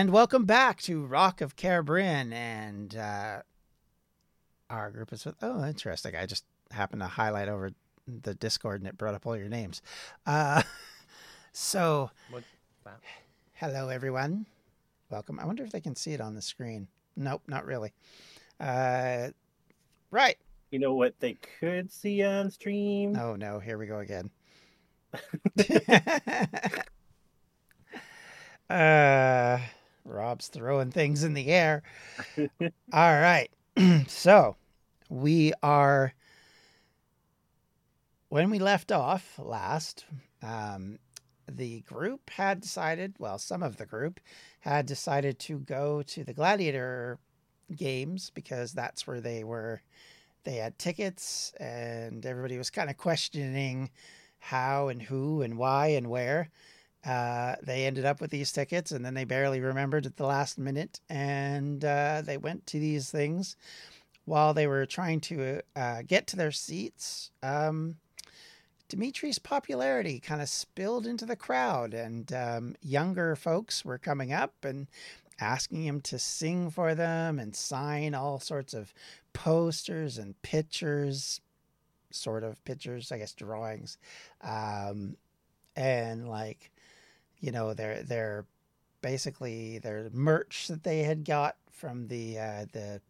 And welcome back to Rock of Cairbrien. And uh, our group is with. Oh, interesting. I just happened to highlight over the Discord and it brought up all your names. Uh, so? Wow. hello, everyone. Welcome. I wonder if they can see it on the screen. Nope, not really. Uh, right. You know what they could see on stream? Oh, no. Here we go again. uh, Rob's throwing things in the air. All right. so we are. When we left off last, um, the group had decided, well, some of the group had decided to go to the Gladiator games because that's where they were. They had tickets, and everybody was kind of questioning how and who and why and where. Uh, they ended up with these tickets, and then they barely remembered at the last minute, and uh, they went to these things while they were trying to uh, get to their seats. Um, Dimitri's popularity kind of spilled into the crowd, and um, younger folks were coming up and asking him to sing for them and sign all sorts of posters and pictures, sort of pictures, I guess, drawings, um, and like, you know, their their basically their merch that they had got from the uh, the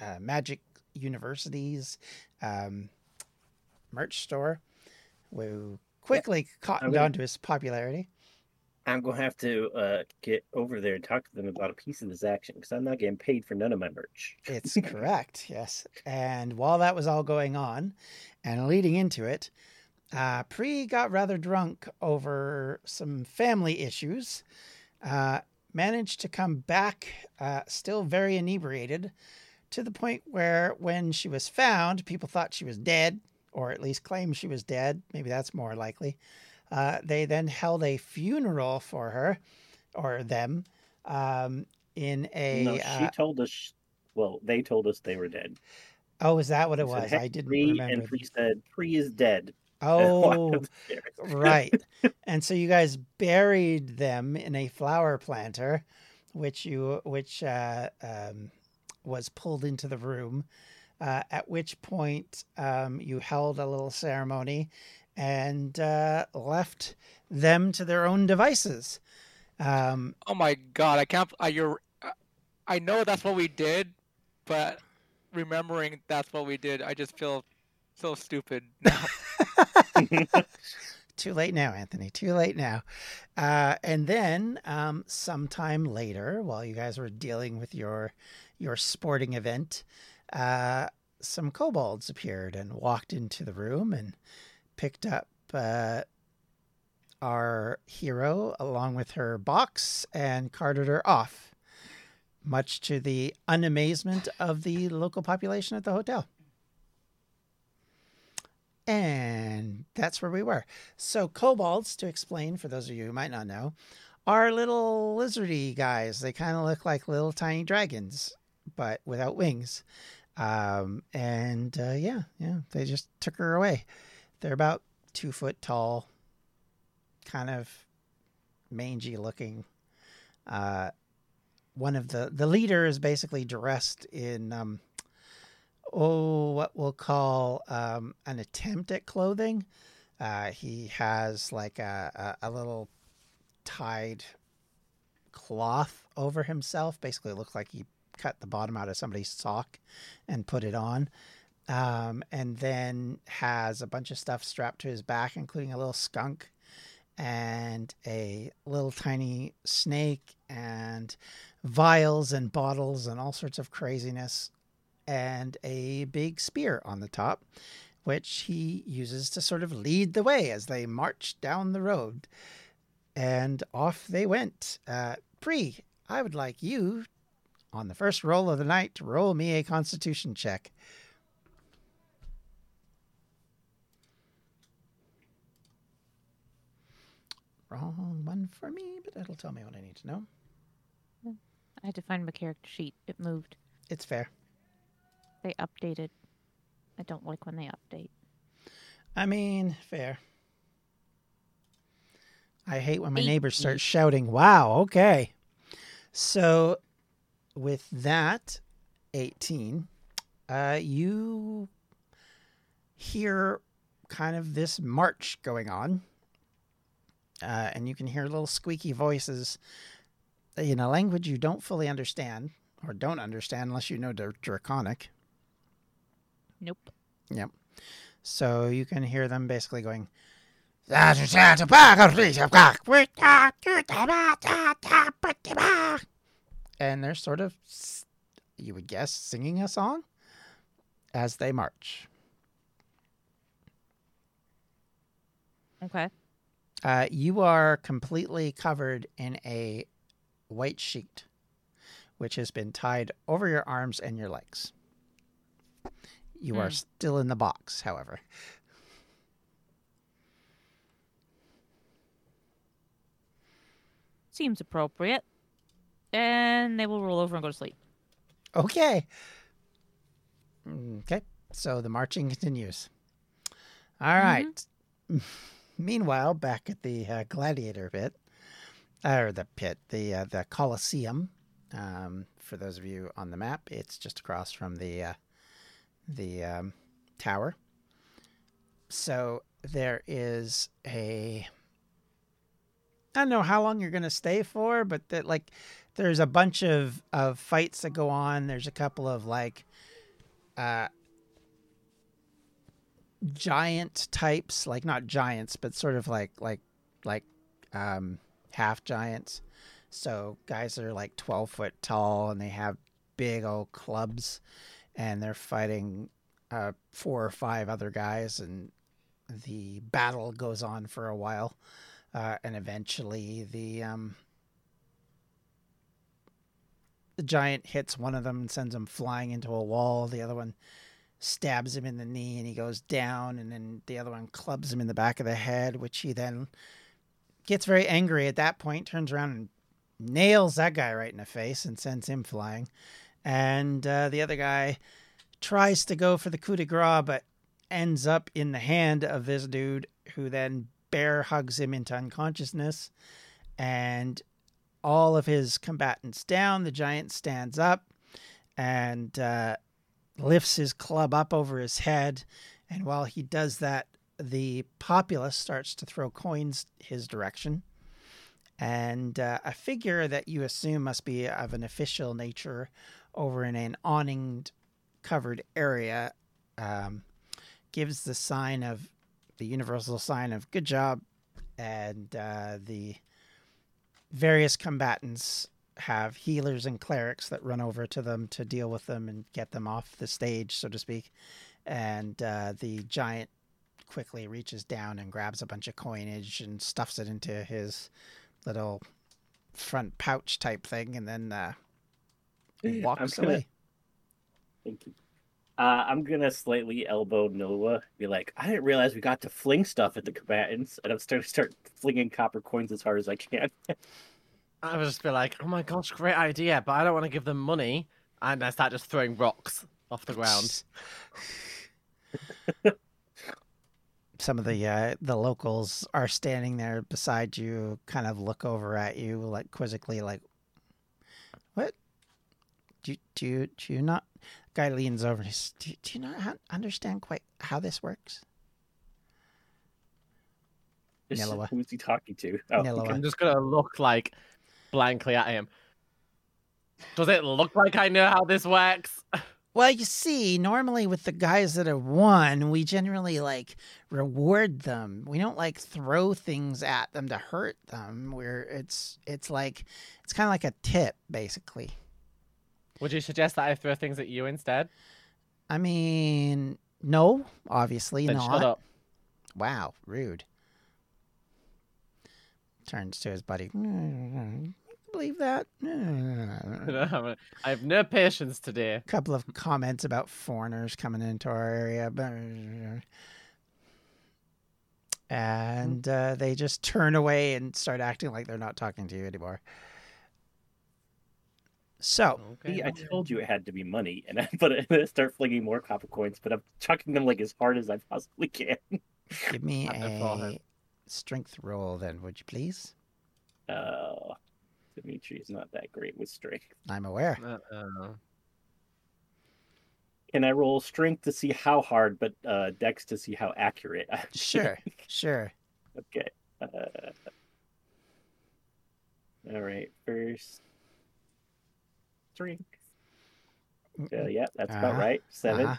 uh, Magic University's um, merch store, who quickly caught I'm gonna- on to his popularity. I'm gonna have to uh, get over there and talk to them about a piece of this action because I'm not getting paid for none of my merch. It's correct, yes. And while that was all going on and leading into it, uh, Pre got rather drunk over some family issues, uh, managed to come back uh, still very inebriated to the point where when she was found, people thought she was dead, or at least claimed she was dead. Maybe that's more likely. Uh, they then held a funeral for her or them um, in a. no, she uh, told us. Well, they told us they were dead. Oh, is that what it said, was? "Hey, I didn't Pre," remember. And Pre said, "Pre is dead." Oh, right. And so you guys buried them in a flower planter, which you which uh, um, was pulled into the room. Uh, at which point um, you held a little ceremony and uh, left them to their own devices. Um, Oh my god, I can't. I, you're, uh, I know that's what we did, but remembering that's what we did, I just feel so stupid now. Too late now, Anthony. Too late now. Uh, and then um, sometime later, while you guys were dealing with your your sporting event, uh, some kobolds appeared and walked into the room and picked up uh, our hero along with her box and carted her off, much to the unamazement of the local population at the hotel. And that's where we were. So, kobolds, to explain for those of you who might not know, are little lizardy guys. They kind of look like little tiny dragons, but without wings. Um, and uh, yeah, yeah, they just took her away. They're about two foot tall, kind of mangy looking. Uh, one of the the leader is basically dressed in um, oh, what we'll call um, an attempt at clothing. Uh, he has like a, a, a little tied cloth over himself. Basically, looks like he cut the bottom out of somebody's sock and put it on. Um, and then has a bunch of stuff strapped to his back, including a little skunk and a little tiny snake and vials and bottles and all sorts of craziness and a big spear on the top, which he uses to sort of lead the way as they march down the road. And off they went. Uh, Pre, I would like you, on the first roll of the night, to roll me a constitution check. Wrong one for me, but it'll tell me what I need to know. I had to find my character sheet. It moved. It's fair. They updated. I don't like when they update. I mean, fair. I hate when my neighbors start shouting, wow, okay. So, with that 18, uh, you hear kind of this march going on. Uh, and you can hear little squeaky voices in a language you don't fully understand, or don't understand unless you know Dra- Draconic. Nope. Yep. So you can hear them basically going, and they're sort of, you would guess, singing a song as they march. Okay. Uh, you are completely covered in a white sheet, which has been tied over your arms and your legs. You are Hmm. still in the box, however. Seems appropriate. And they will roll over and go to sleep. Okay. Okay. So the marching continues. All right. Meanwhile, back at the uh, gladiator pit, or the pit, the uh, the Colosseum. Um, for those of you on the map, it's just across from the uh, the um, tower. So there is a. I don't know how long you're going to stay for, but that like there's a bunch of of fights that go on. There's a couple of like uh giant types, like not giants, but sort of like like like um half giants. So guys that are like 12 foot tall and they have big old clubs and they're fighting uh four or five other guys and the battle goes on for a while. Uh, and eventually the um the giant hits one of them and sends him flying into a wall. The other one stabs him in the knee and he goes down. And then the other one clubs him in the back of the head, which he then gets very angry at that point, turns around and nails that guy right in the face and sends him flying. And uh, the other guy tries to go for the coup de grace, but ends up in the hand of this dude who then bear hugs him into unconsciousness. And all of his combatants down. The giant stands up and uh, lifts his club up over his head. And while he does that, the populace starts to throw coins his direction. And uh, a figure that you assume must be of an official nature over in an awninged covered area um, gives the sign of the universal sign of good job. And uh, the various combatants have healers and clerics that run over to them to deal with them and get them off the stage, so to speak. And uh, the giant quickly reaches down and grabs a bunch of coinage and stuffs it into his little front pouch type thing, and then uh, walks gonna- away. Thank you. Uh, I'm gonna slightly elbow Noah, be like, I didn't realize we got to fling stuff at the combatants, and I'm starting to start flinging copper coins as hard as I can. I was just be like, oh my gosh, great idea, but I don't want to give them money. And I start just throwing rocks off the ground. Some of the uh, the locals are standing there beside you, kind of look over at you like quizzically, like, "What? Do you, do you, do you not?" Guy leans over. And says, do, do you not understand quite how this works? Just- Niloa. Who's he talking to? Oh, Niloa. I'm just gonna look like blankly at him. Does it look like I know how this works? Well, you see, normally with the guys that have won, we generally like reward them. We don't like throw things at them to hurt them. Where it's it's like it's kind of like a tip, basically. Would you suggest that I throw things at you instead? I mean, no, obviously Then not. shut up. Wow, rude. Turns to his buddy. "Mm, Believe that? Mm." I have no patience today. A couple of comments about foreigners coming into our area. And uh, they just turn away and start acting like they're not talking to you anymore. So, See, I told you it had to be money, and I but I start flinging more copper coins, but I'm chucking them like as hard as I possibly can. give me Not their fault, a strength roll then, would you please? Uh, Dimitri's not that great with strength. I'm aware. Uh-uh. Can I roll strength to see how hard, but uh, dex to see how accurate? I- Sure, sure. okay. Uh, all right. First strength. Uh, yeah, that's about Uh-huh, right. 7 Uh-huh.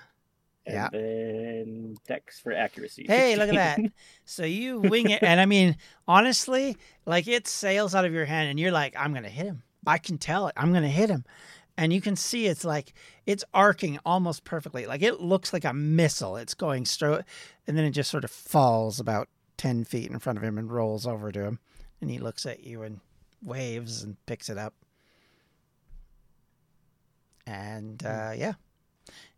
And yeah. then dex for accuracy. Hey, look at that. So you wing it, and I mean, honestly, like it sails out of your hand, and you're like, I'm going to hit him. I can tell it. I'm going to hit him. And you can see it's like, it's arcing almost perfectly. Like it looks like a missile. It's going straight, and then it just sort of falls about 10 feet in front of him and rolls over to him. And he looks at you and waves and picks it up. And uh, yeah,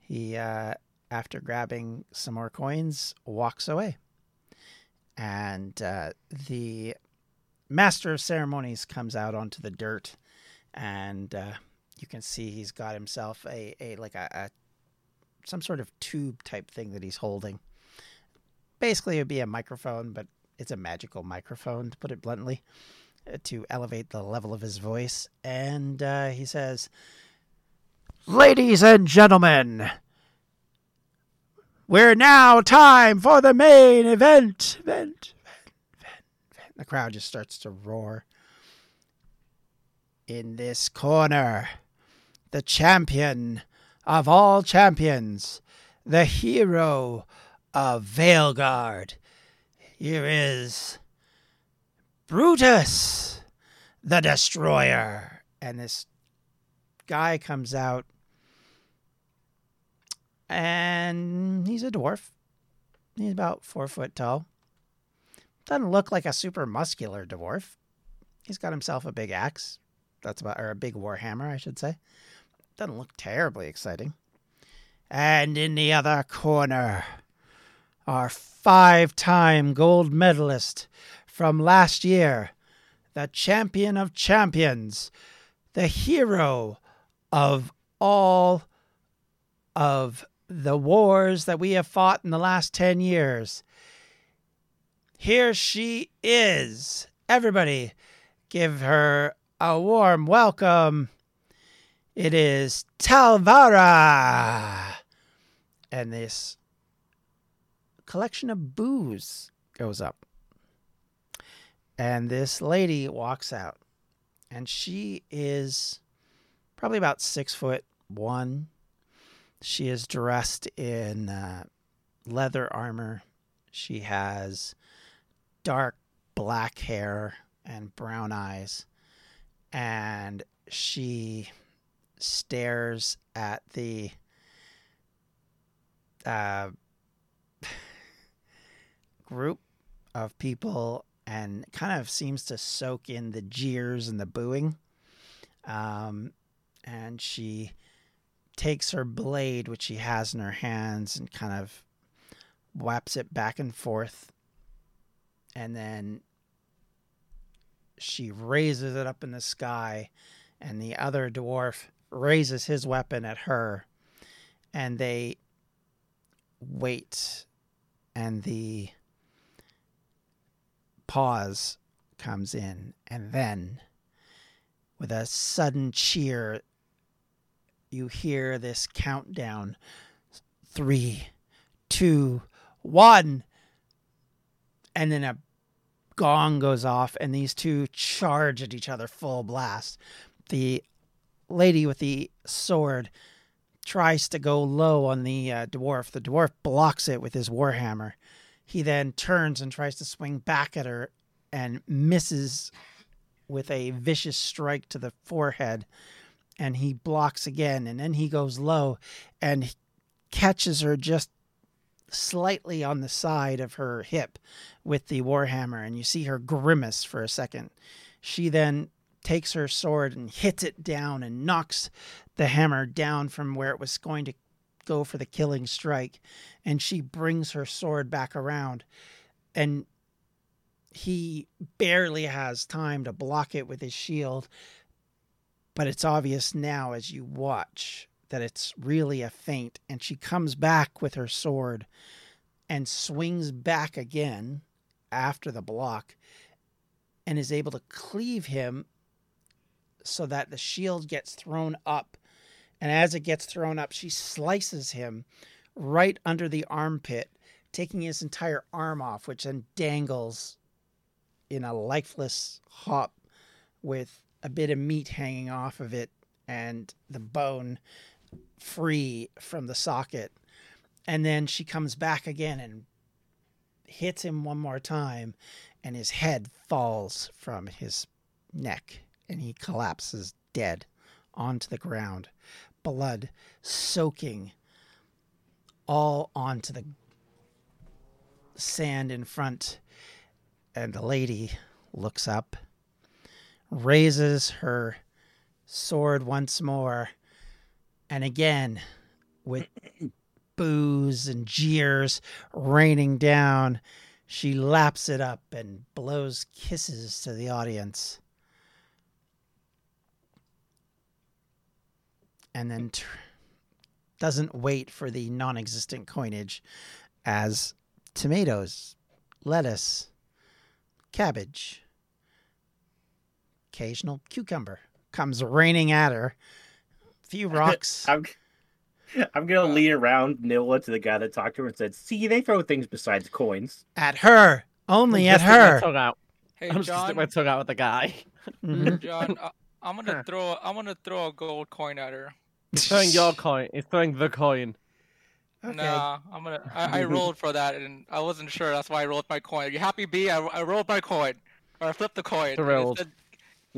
he, uh, after grabbing some more coins, walks away. And uh, the master of ceremonies comes out onto the dirt, and uh, you can see he's got himself a, a like a, a some sort of tube type thing that he's holding. Basically, it would be a microphone, but it's a magical microphone, to put it bluntly, uh, to elevate the level of his voice. And uh, he says, "Ladies and gentlemen." We're now time for the main event. Event, event, event, event. The crowd just starts to roar. In this corner, the champion of all champions, the hero of Veilguard. Here is Brutus, the Destroyer. And this guy comes out and he's a dwarf. He's about four foot tall. Doesn't look like a super muscular dwarf. He's got himself a big axe. That's about, or a big warhammer, I should say. Doesn't look terribly exciting. And in the other corner, our five time gold medalist from last year, the champion of champions, the hero of all of the wars that we have fought in the last 10 years. Here she is. Everybody, give her a warm welcome. It is Talvara. And this collection of booze goes up. And this lady walks out. And she is probably about six foot one, she is dressed in uh, leather armor. She has dark black hair and brown eyes. And she stares at the uh, group of people and kind of seems to soak in the jeers and the booing. Um, and she takes her blade, which she has in her hands, and kind of whaps it back and forth. And then she raises it up in the sky, and the other dwarf raises his weapon at her. And they wait, and the pause comes in. And then, with a sudden cheer, you hear this countdown three, two, one. And then a gong goes off, and these two charge at each other full blast. The lady with the sword tries to go low on the uh, dwarf. The dwarf blocks it with his warhammer. He then turns and tries to swing back at her and misses with a vicious strike to the forehead and he blocks again and then he goes low and catches her just slightly on the side of her hip with the warhammer and you see her grimace for a second. She then takes her sword and hits it down and knocks the hammer down from where it was going to go for the killing strike and she brings her sword back around and he barely has time to block it with his shield but it's obvious now as you watch that it's really a feint and she comes back with her sword and swings back again after the block and is able to cleave him so that the shield gets thrown up. And as it gets thrown up, she slices him right under the armpit, taking his entire arm off, which then dangles in a lifeless hop with a bit of meat hanging off of it and the bone free from the socket. And then she comes back again and hits him one more time, and his head falls from his neck and he collapses dead onto the ground, blood soaking all onto the sand in front. And the lady looks up, raises her sword once more, and again, with boos and jeers raining down, she laps it up and blows kisses to the audience. And then tr- doesn't wait for the non existent coinage as tomatoes, lettuce, cabbage, occasional cucumber comes raining at her. A Few rocks. I'm, I'm gonna lead around Nilla to the guy that talked to her and said, "See, they throw things besides coins." at her. Only I'm at just my her. tongue out. Hey, I'm just gonna John. stick my tongue out with the guy. Mhm. John, I, I'm gonna throw. I'm gonna throw a gold coin at her. He's throwing your coin. He's throwing the coin. Okay. Nah, I'm gonna. I, I rolled for that, and I wasn't sure. That's why I rolled my coin. Are you happy, B? I, I rolled my coin, or I flipped the coin. and it said,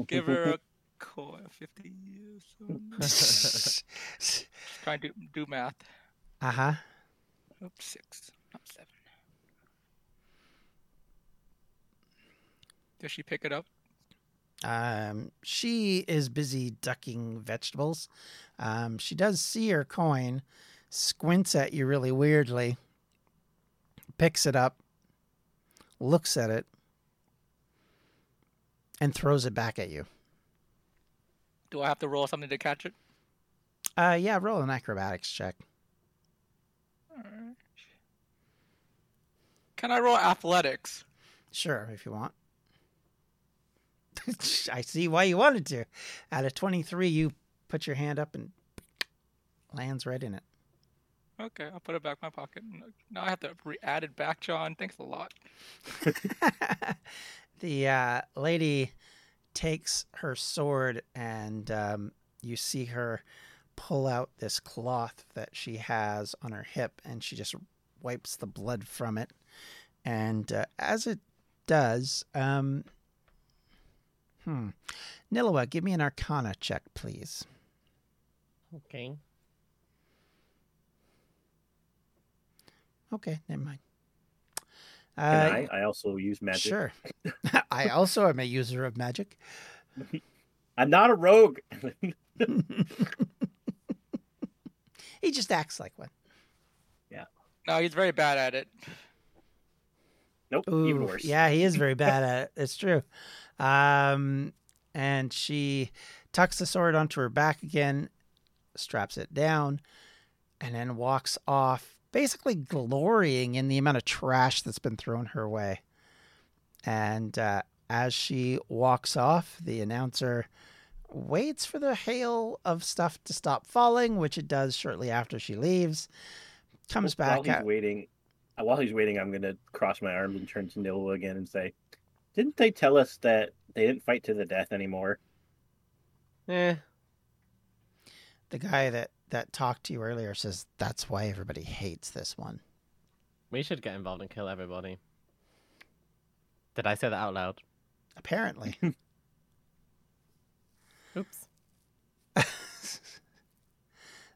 Give her a coin. Fifty years. Trying to do, math. Uh huh. Oops, six, not seven. Does she pick it up? Um, she is busy ducking vegetables. Um, she does see her coin, squints at you really weirdly, picks it up, looks at it, and throws it back at you. Do I have to roll something to catch it? Uh, yeah, roll an acrobatics check. Alright. Can I roll athletics? Sure, if you want. I see why you wanted to. At a 23, you put your hand up and lands right in it. Okay, I'll put it back in my pocket. Now I have to re- add it back, John. Thanks a lot. the uh, lady takes her sword, and um, you see her pull out this cloth that she has on her hip, and she just wipes the blood from it. And uh, as it does, um, hmm, give me an Arcana check, please. Okay. Okay, never mind. Can Uh, I? I also use magic. Sure. I also am a user of magic. I'm not a rogue. He just acts like one. Yeah. No, he's very bad at it. nope, even worse. Yeah, he is very bad at it. It's true. Um, and she tucks the sword onto her back again, straps it down, and then walks off, basically glorying in the amount of trash that's been thrown her way. And uh, as she walks off, the announcer waits for the hail of stuff to stop falling, which it does shortly after she leaves. Comes While back he's out. waiting, uh, while he's waiting, I'm gonna cross my arms and turn to Nilla again and say, "Didn't they tell us that they didn't fight to the death anymore?" Eh. the guy that that talked to you earlier says that's why everybody hates this one. We should get involved and kill everybody. Did I say that out loud? Apparently. Oops.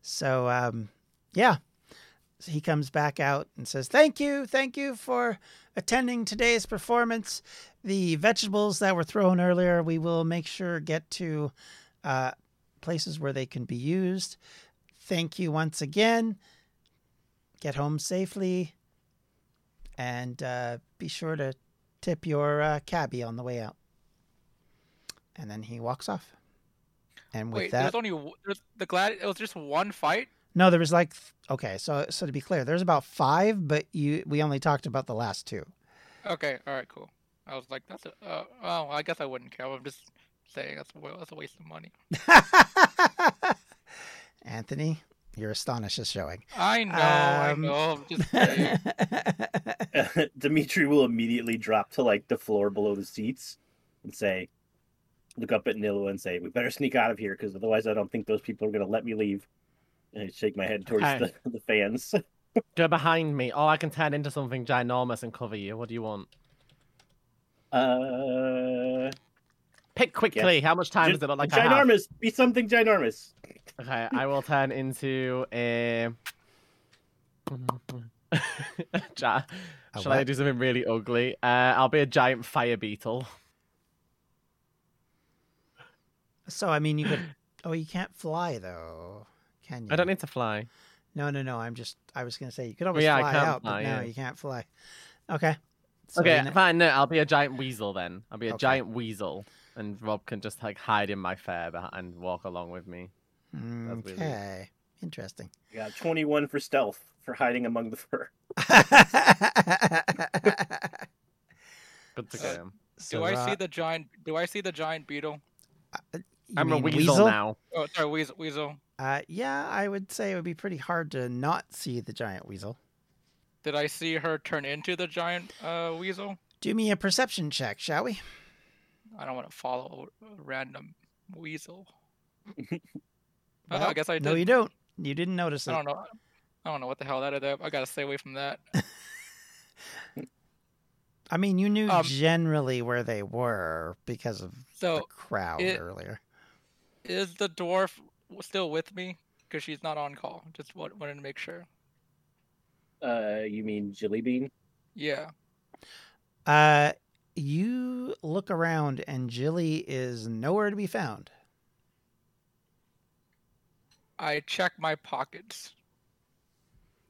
so um yeah. So he comes back out and says, "Thank you, thank you for attending today's performance. The vegetables that were thrown earlier, we will make sure get to uh, places where they can be used. Thank you once again. Get home safely, and uh, be sure to tip your uh, cabbie on the way out." And then he walks off. And with Wait, that, there's only there's the glad. It was just one fight. no, there was like okay, so so to be clear, there's about five, but you we only talked about the last two. Okay, all right, cool. I was like, that's a. Uh, oh, I guess I wouldn't care. I'm just saying that's that's a waste of money. Anthony, your astonish is showing. I know, I Um, know. I'm just. Dimitri will immediately drop to like the floor below the seats and say, look up at Nilo and say, "We better sneak out of here because otherwise, I don't think those people are gonna let me leave." And I shake my head towards Okay. the, the fans. Go behind me, Oh, I can turn into something ginormous and cover you. What do you want? Uh, Pick quickly. How much time gi- does it look like I have? ginormous. Be something ginormous. Okay, I will turn into a. Ja- A Shall I do something really ugly? Uh, I'll be a giant fire beetle. so I mean, you could. Oh, you can't fly though, can you? I don't need to fly. No, no, no. I'm just. I was gonna say you could always yeah, fly can out, fly, but no, you can't fly. Okay. So okay, you kn- fine. No, I'll be a giant weasel then. I'll be a Okay. giant weasel, and Rob can just like hide in my fur and walk along with me. That's really- Okay. Interesting. You got 21 for stealth for hiding among the fur. Good to Uh, go. So, do I see uh, the giant? Do I see the giant beetle? you I'm a mean weasel, now. Oh, sorry, weasel. Weasel. Uh, yeah, I would say it would be pretty hard to not see the giant weasel. Did I see her turn into the giant uh, weasel? Do me a perception check, shall we? I don't want to follow a random weasel. Well, I guess I did. No, you don't. You didn't notice it. I don't know. I don't know what the hell that is. I gotta stay away from that. I mean, you knew Um, generally where they were because of the crowd it- earlier. is the dwarf still with me? Because she's not on call. Just wanted to make sure. Uh, you mean Jilly Bean? Yeah. Uh, you look around and Jilly is nowhere to be found. I check my pockets.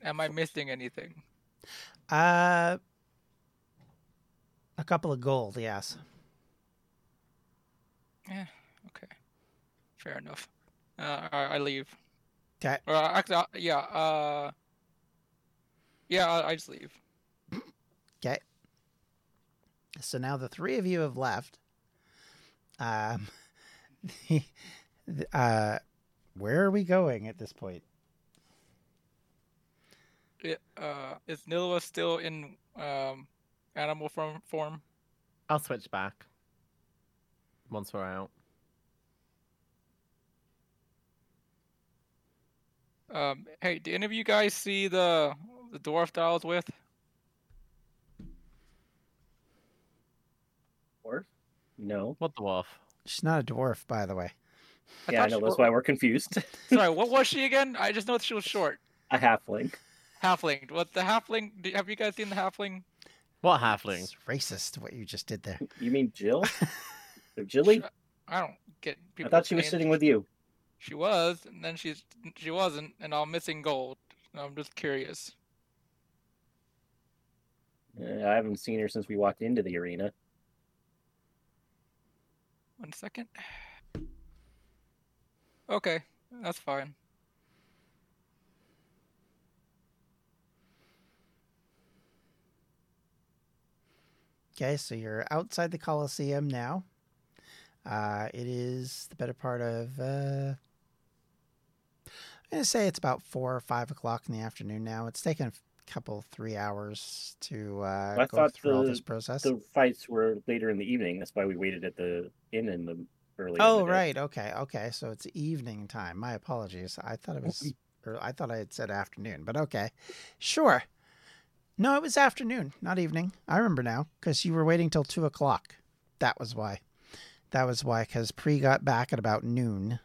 Am I missing anything? Uh, a couple of gold, yes. Yeah. Okay. Fair enough. Uh, I, I leave. 'Kay. Or uh, actually, uh, yeah. Uh, yeah, I, I just leave. Okay. So now the three of you have left. Um, the, the- uh, where are we going at this point? It, uh, is Nilwa still in um, animal form? Form? I'll switch back once we're out. Um, hey, did any of you guys see the the dwarf that I was with? Or no? What the dwarf? She's not a dwarf, by the way. I yeah, I know. she- That's why we're confused. Sorry, what was she again? I just know that she was short. A halfling. Halfling. What the halfling? do- Have you guys seen the halfling? What halfling? It's racist what you just did there. You mean Jill? or Jilly? I don't get People I thought she was sitting with you. She was, and then she's she wasn't, and I'm missing gold. I'm just curious. Uh, I haven't seen her since we walked into the arena. One second. Okay, that's fine. Okay, so you're outside the Coliseum now. Uh, it is the better part of, uh, I'm going to say it's about four or five o'clock in the afternoon now. It's taken a couple, three hours to uh, I go thought through all this process. The fights were later in the evening. That's why we waited at the inn in the early. Oh, right. Okay. Okay. So it's evening time. My apologies. I thought it was, or I thought I had said afternoon, but okay. Sure. No, it was afternoon, not evening. I remember now because you were waiting till two o'clock. That was why. That was why, because Pre got back at about noon,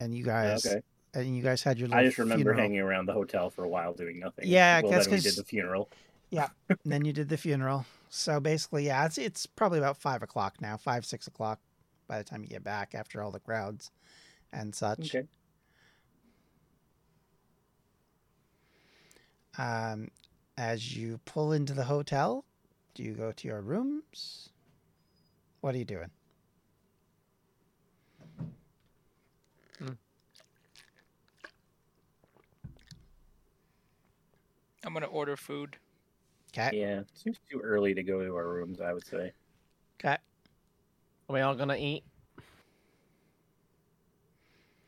and you guys, Okay. and you guys had your. Little I just remember funeral. hanging around the hotel for a while doing nothing. Yeah, well, that's then we did the funeral. Yeah, and then you did the funeral. So basically, yeah, it's it's probably about five o'clock now, five six o'clock, by the time you get back after all the crowds, and such. Okay. Um, as you pull into the hotel, do you go to your rooms? What are you doing? I'm gonna order food. Okay. Yeah, seems too early to go to our rooms. I would say. Okay. Are we all gonna eat?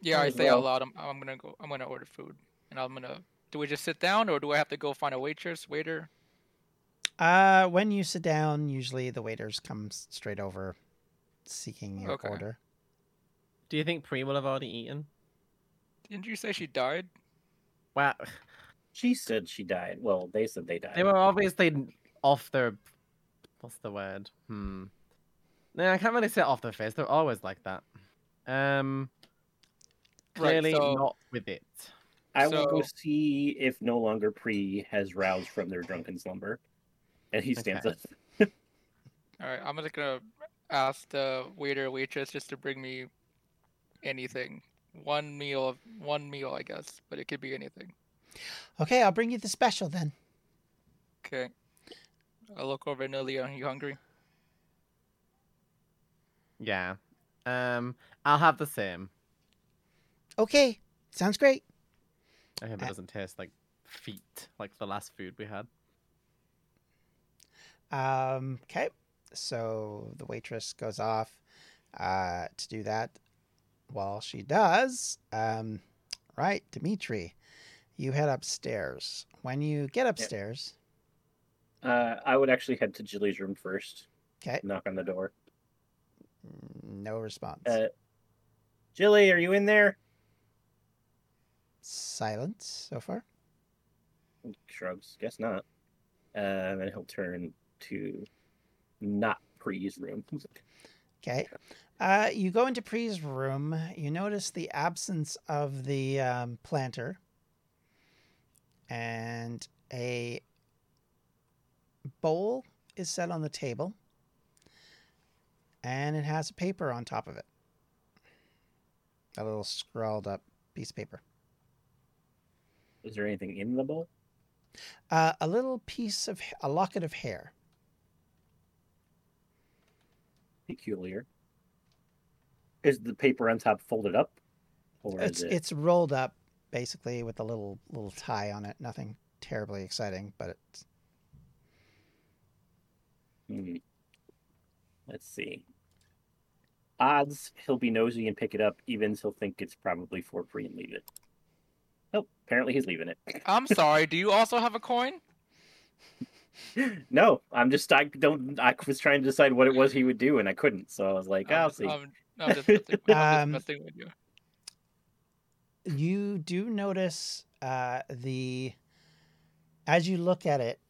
Yeah, I as say out well. loud. I'm, I'm gonna go. I'm gonna order food, and I'm gonna. Do we just sit down, or do I have to go find a waitress, waiter? Uh, when you sit down, usually the waiters come straight over, seeking your Okay. order. Do you think Pre will have already eaten? Didn't you say she died? Well, She said she died. Well, they said they died. they were obviously off their. What's the word? Hmm. No, I can't really say off their face. They're always like that. Um. Right, Clearly so- not with it. I will go see if no longer Pre has roused from their drunken slumber. And he stands Okay. up. All right, I'm just gonna ask the waiter waitress just to bring me anything. One meal, of one meal, I guess, but it could be anything. Okay, I'll bring you the special then. Okay. I look over at Nelia. Are you hungry? Yeah. Um. I'll have the same. Okay, sounds great. I hope it Uh, doesn't taste like feet, like the last food we had. Um, okay, so the waitress goes off uh, to do that. While she does, um, right, Dimitri, you head upstairs. When you get upstairs, Uh, I would actually head to Jilly's room first. okay, Knock on the door. no response. Uh, Jilly, are you in there? Silence so far. Shrugs. Guess not. Uh, then he'll turn to not Pre's room. Okay. Uh, you go into Pre's room. You notice the absence of the um, planter and a bowl is set on the table and it has a paper on top of it. A little scrawled up piece of paper. Is there anything in the bowl? Uh, a little piece of a locket of hair. Peculiar. Is the paper on top folded up? Or It's is it... it's rolled up basically with a little little tie on it. Nothing terribly exciting, but it's Hmm. Let's see. Odds he'll be nosy and pick it up. Evens he'll think it's probably for free and leave it. Oh, apparently he's leaving it. I'm sorry. Do you also have a coin? no, I'm just I don't I was trying to decide what it was he would do and I couldn't, so I was like, I'm I'll see. I'm, I'm just messing I'm Um, just messing with you. You do notice uh, the as you look at it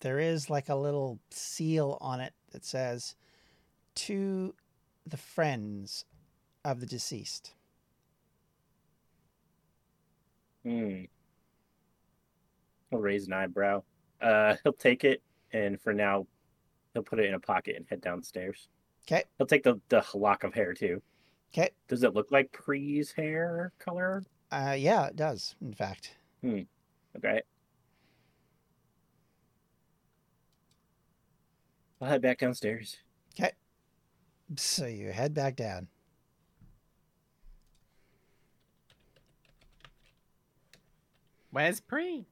there is like a little seal on it that says to the friends of the deceased Hmm. He'll raise an eyebrow. Uh, he'll take it, and for now, he'll put it in a pocket and head downstairs. okay He'll take the the lock of hair too. okay Does it look like Pre's hair color? Uh, yeah it does in fact Okay. I'll head back downstairs. Okay. So you head back down Where's Pre?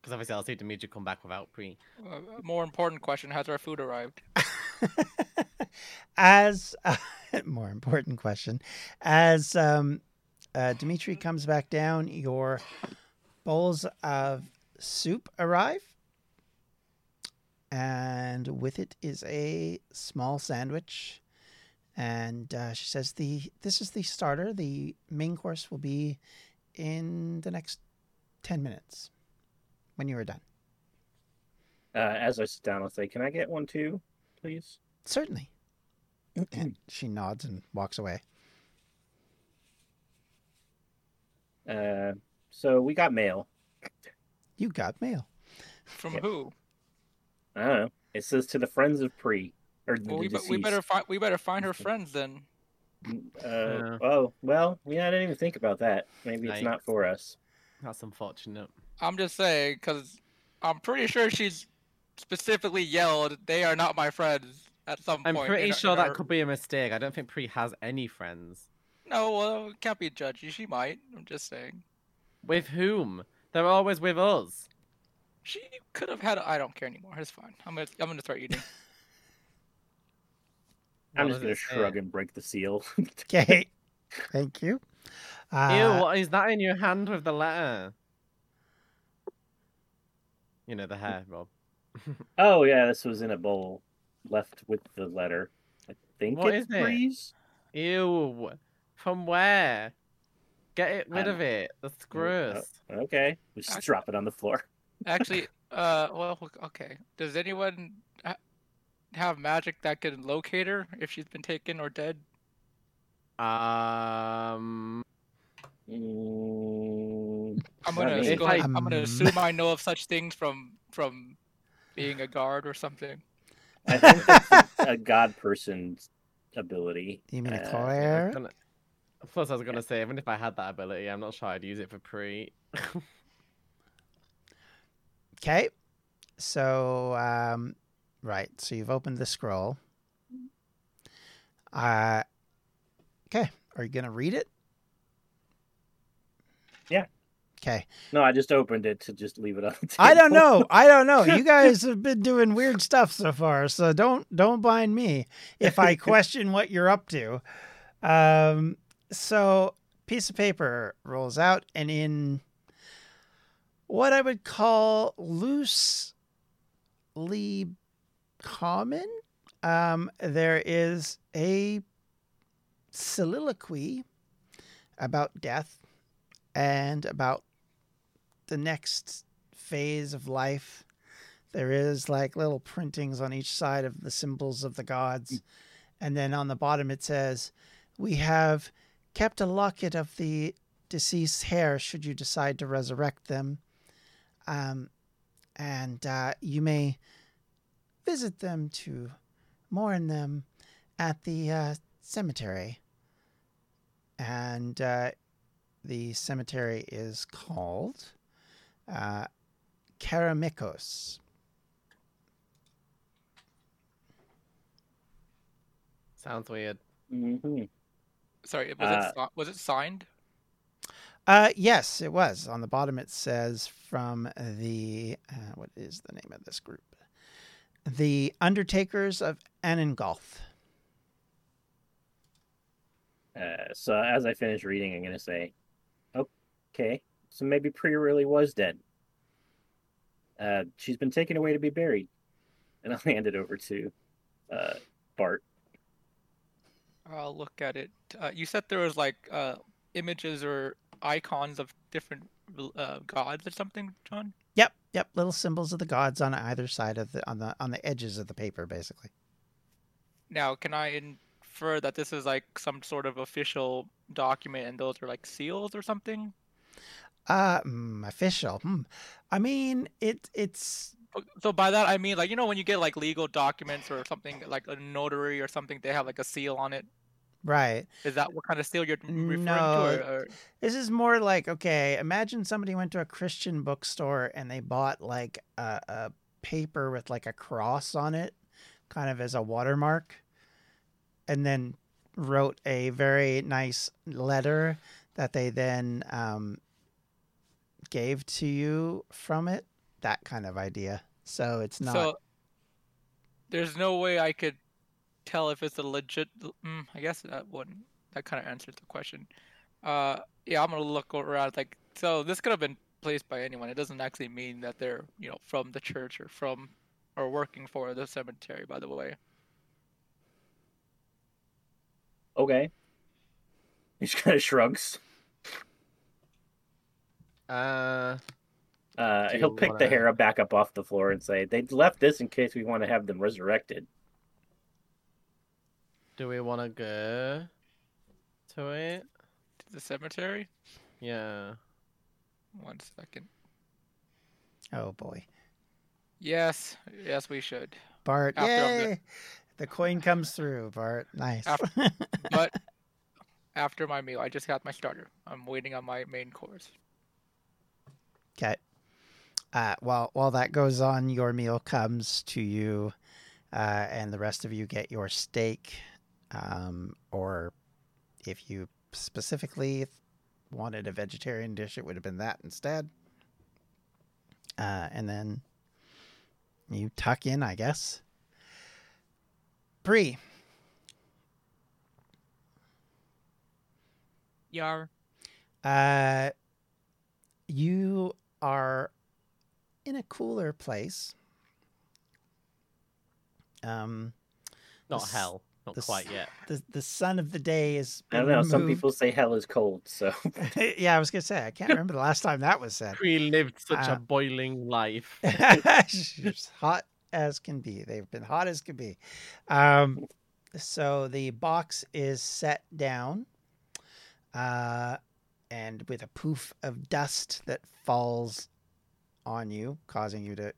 Because obviously I'll see Dimitri come back without Pre. Uh, more important question: Has our food arrived? as more important question as um, uh, dimitri comes back down. Your bowls of soup arrive. And with it is a small sandwich. And uh, she says the this is the starter. The main course will be in the next 10 minutes when you are done. Uh, as I sit down, I'll say, "Can I get one too, please?" certainly. And she nods and walks away Uh, so we got mail. you got mail From Yep. who? I don't know. It says to the friends of Pre or the Well, we, we better find we better find her friends then. Uh, Yeah. oh well, yeah, I didn't even think about that. Maybe it's Yikes. not for us. That's unfortunate. I'm just saying because I'm pretty sure she's specifically yelled, "They are not my friends." At some point. I'm point. pretty in her- sure in that could be a mistake. I don't think Pre has any friends. No, well, can't be judgy. She might. I'm just saying. With whom? They're always with us. She could have had. I don't care anymore. It's fine. I'm gonna. I'm gonna start eating. I'm just gonna shrug and break the seal. Okay. Thank you. Ew, Uh, what is that in your hand with the letter? You know the hair, Rob. Oh yeah, this was in a bowl left with the letter. I think What it's is it? Breeze. Ew. From where? Get it rid of it. That's Oh, gross. okay, we just Actually- drop it on the floor. Actually, uh, well, okay. Does anyone ha- have magic that can locate her if she's been taken or dead? Um. Mm, I'm gonna go I- I'm gonna Um, assume I know of such things from from being a guard or something. I think that's a, a god person's ability. you mean a Uh, Plus, I was gonna say, even if I had that ability, I'm not sure I'd use it for pre. Okay. So, um, right. So you've opened the scroll. Uh, okay. Are you going to read it? Yeah. Okay. No, I just opened it to just leave it on the table. I don't know. I don't know. You guys have been doing weird stuff so far, so don't don't mind me if I question what you're up to. Um, so piece of paper rolls out, and in what I would call loosely common, um, there is a soliloquy about death and about the next phase of life. There is like little printings on each side of the symbols of the gods. And then on the bottom it says, We have kept a locket of the deceased hair should you decide to resurrect them. Um, and uh, you may visit them to mourn them at the uh, cemetery. And uh, the cemetery is called uh, Karamikos. Sounds weird. Mhm. Sorry, was Uh, it was it signed? Uh, yes, it was. On the bottom, it says from the uh, what is the name of this group? The Undertakers of Annengolth. Uh, so as I finish reading, I'm gonna say, okay, so maybe Priya really was dead. Uh, she's been taken away to be buried, and I'll hand it over to uh, Bart. I'll look at it. Uh, you said there was like uh, images or icons of different uh, gods or something, John. Yep, yep. Little symbols of the gods on either side of the on the on the edges of the paper, basically. Now, can I infer that this is like some sort of official document and those are like seals or something? Uh, mm, official. Hmm. I mean, it it's Oh, So by that I mean like you know when you get like legal documents or something like a notary or something, they have like a seal on it. Right. Is that what kind of seal you're referring No, to? Or, or... This is more like okay. Imagine somebody went to a Christian bookstore and they bought like a, a paper with like a cross on it, kind of as a watermark, and then wrote a very nice letter that they then um, gave to you from it. That kind of idea. So it's not. So there's no way I could tell if it's a legit. Mm, I guess that wouldn't. That kind of answers the question. Uh, yeah, I'm gonna look around. Like, so this could have been placed by anyone. It doesn't actually mean that they're you know from the church or from or working for the cemetery. By the way, Okay. He just kind of shrugs. Uh, Uh, he'll pick the wanna- hair up back up off the floor and say, "They left this in case we want to have them resurrected." Do we want to go to it? to the cemetery. Yeah. One second. oh boy, Yes, yes, we should. Bart! After I'm Yay! The coin comes through, Bart. Nice. After- But after my meal, I just got my starter. I'm waiting on my main course. Okay. Uh, while while that goes on, your meal comes to you, uh, and the rest of you get your steak, um, or if you specifically wanted a vegetarian dish, it would have been that instead. Uh, and then you tuck in, I guess. Bree, Yar. Uh, you are in a cooler place. Um, Not hell. Not the quite yet. the the sun of the day is. I don't know. Some people say hell is cold, so yeah, I was gonna say I can't remember the last time that was said. We lived such Uh, a boiling life. Hot as can be. They've been hot as can be. Um, so the box is set down, uh, and with a poof of dust that falls on you, causing you to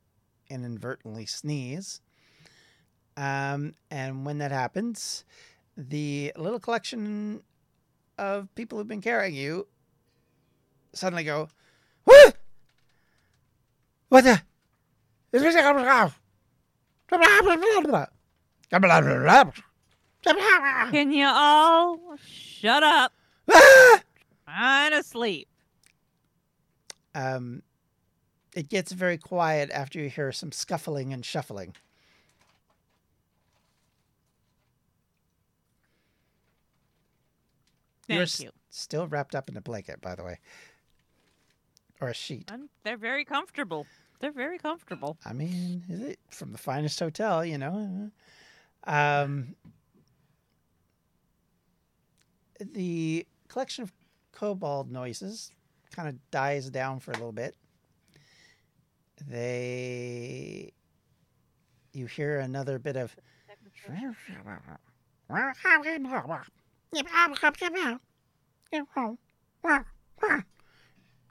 inadvertently sneeze. Um, and when that happens, the little collection of people who've been carrying you suddenly go, Woo! What the? Can you all shut up? I'm asleep. um, it gets very quiet after you hear some scuffling and shuffling. You're Thank s- you. Still wrapped up in a blanket, by the way, or a sheet. I'm, they're very comfortable. They're very comfortable. I mean, is it from the finest hotel, you know? Um, the collection of kobold noises kind of dies down for a little bit. They, you hear another bit of,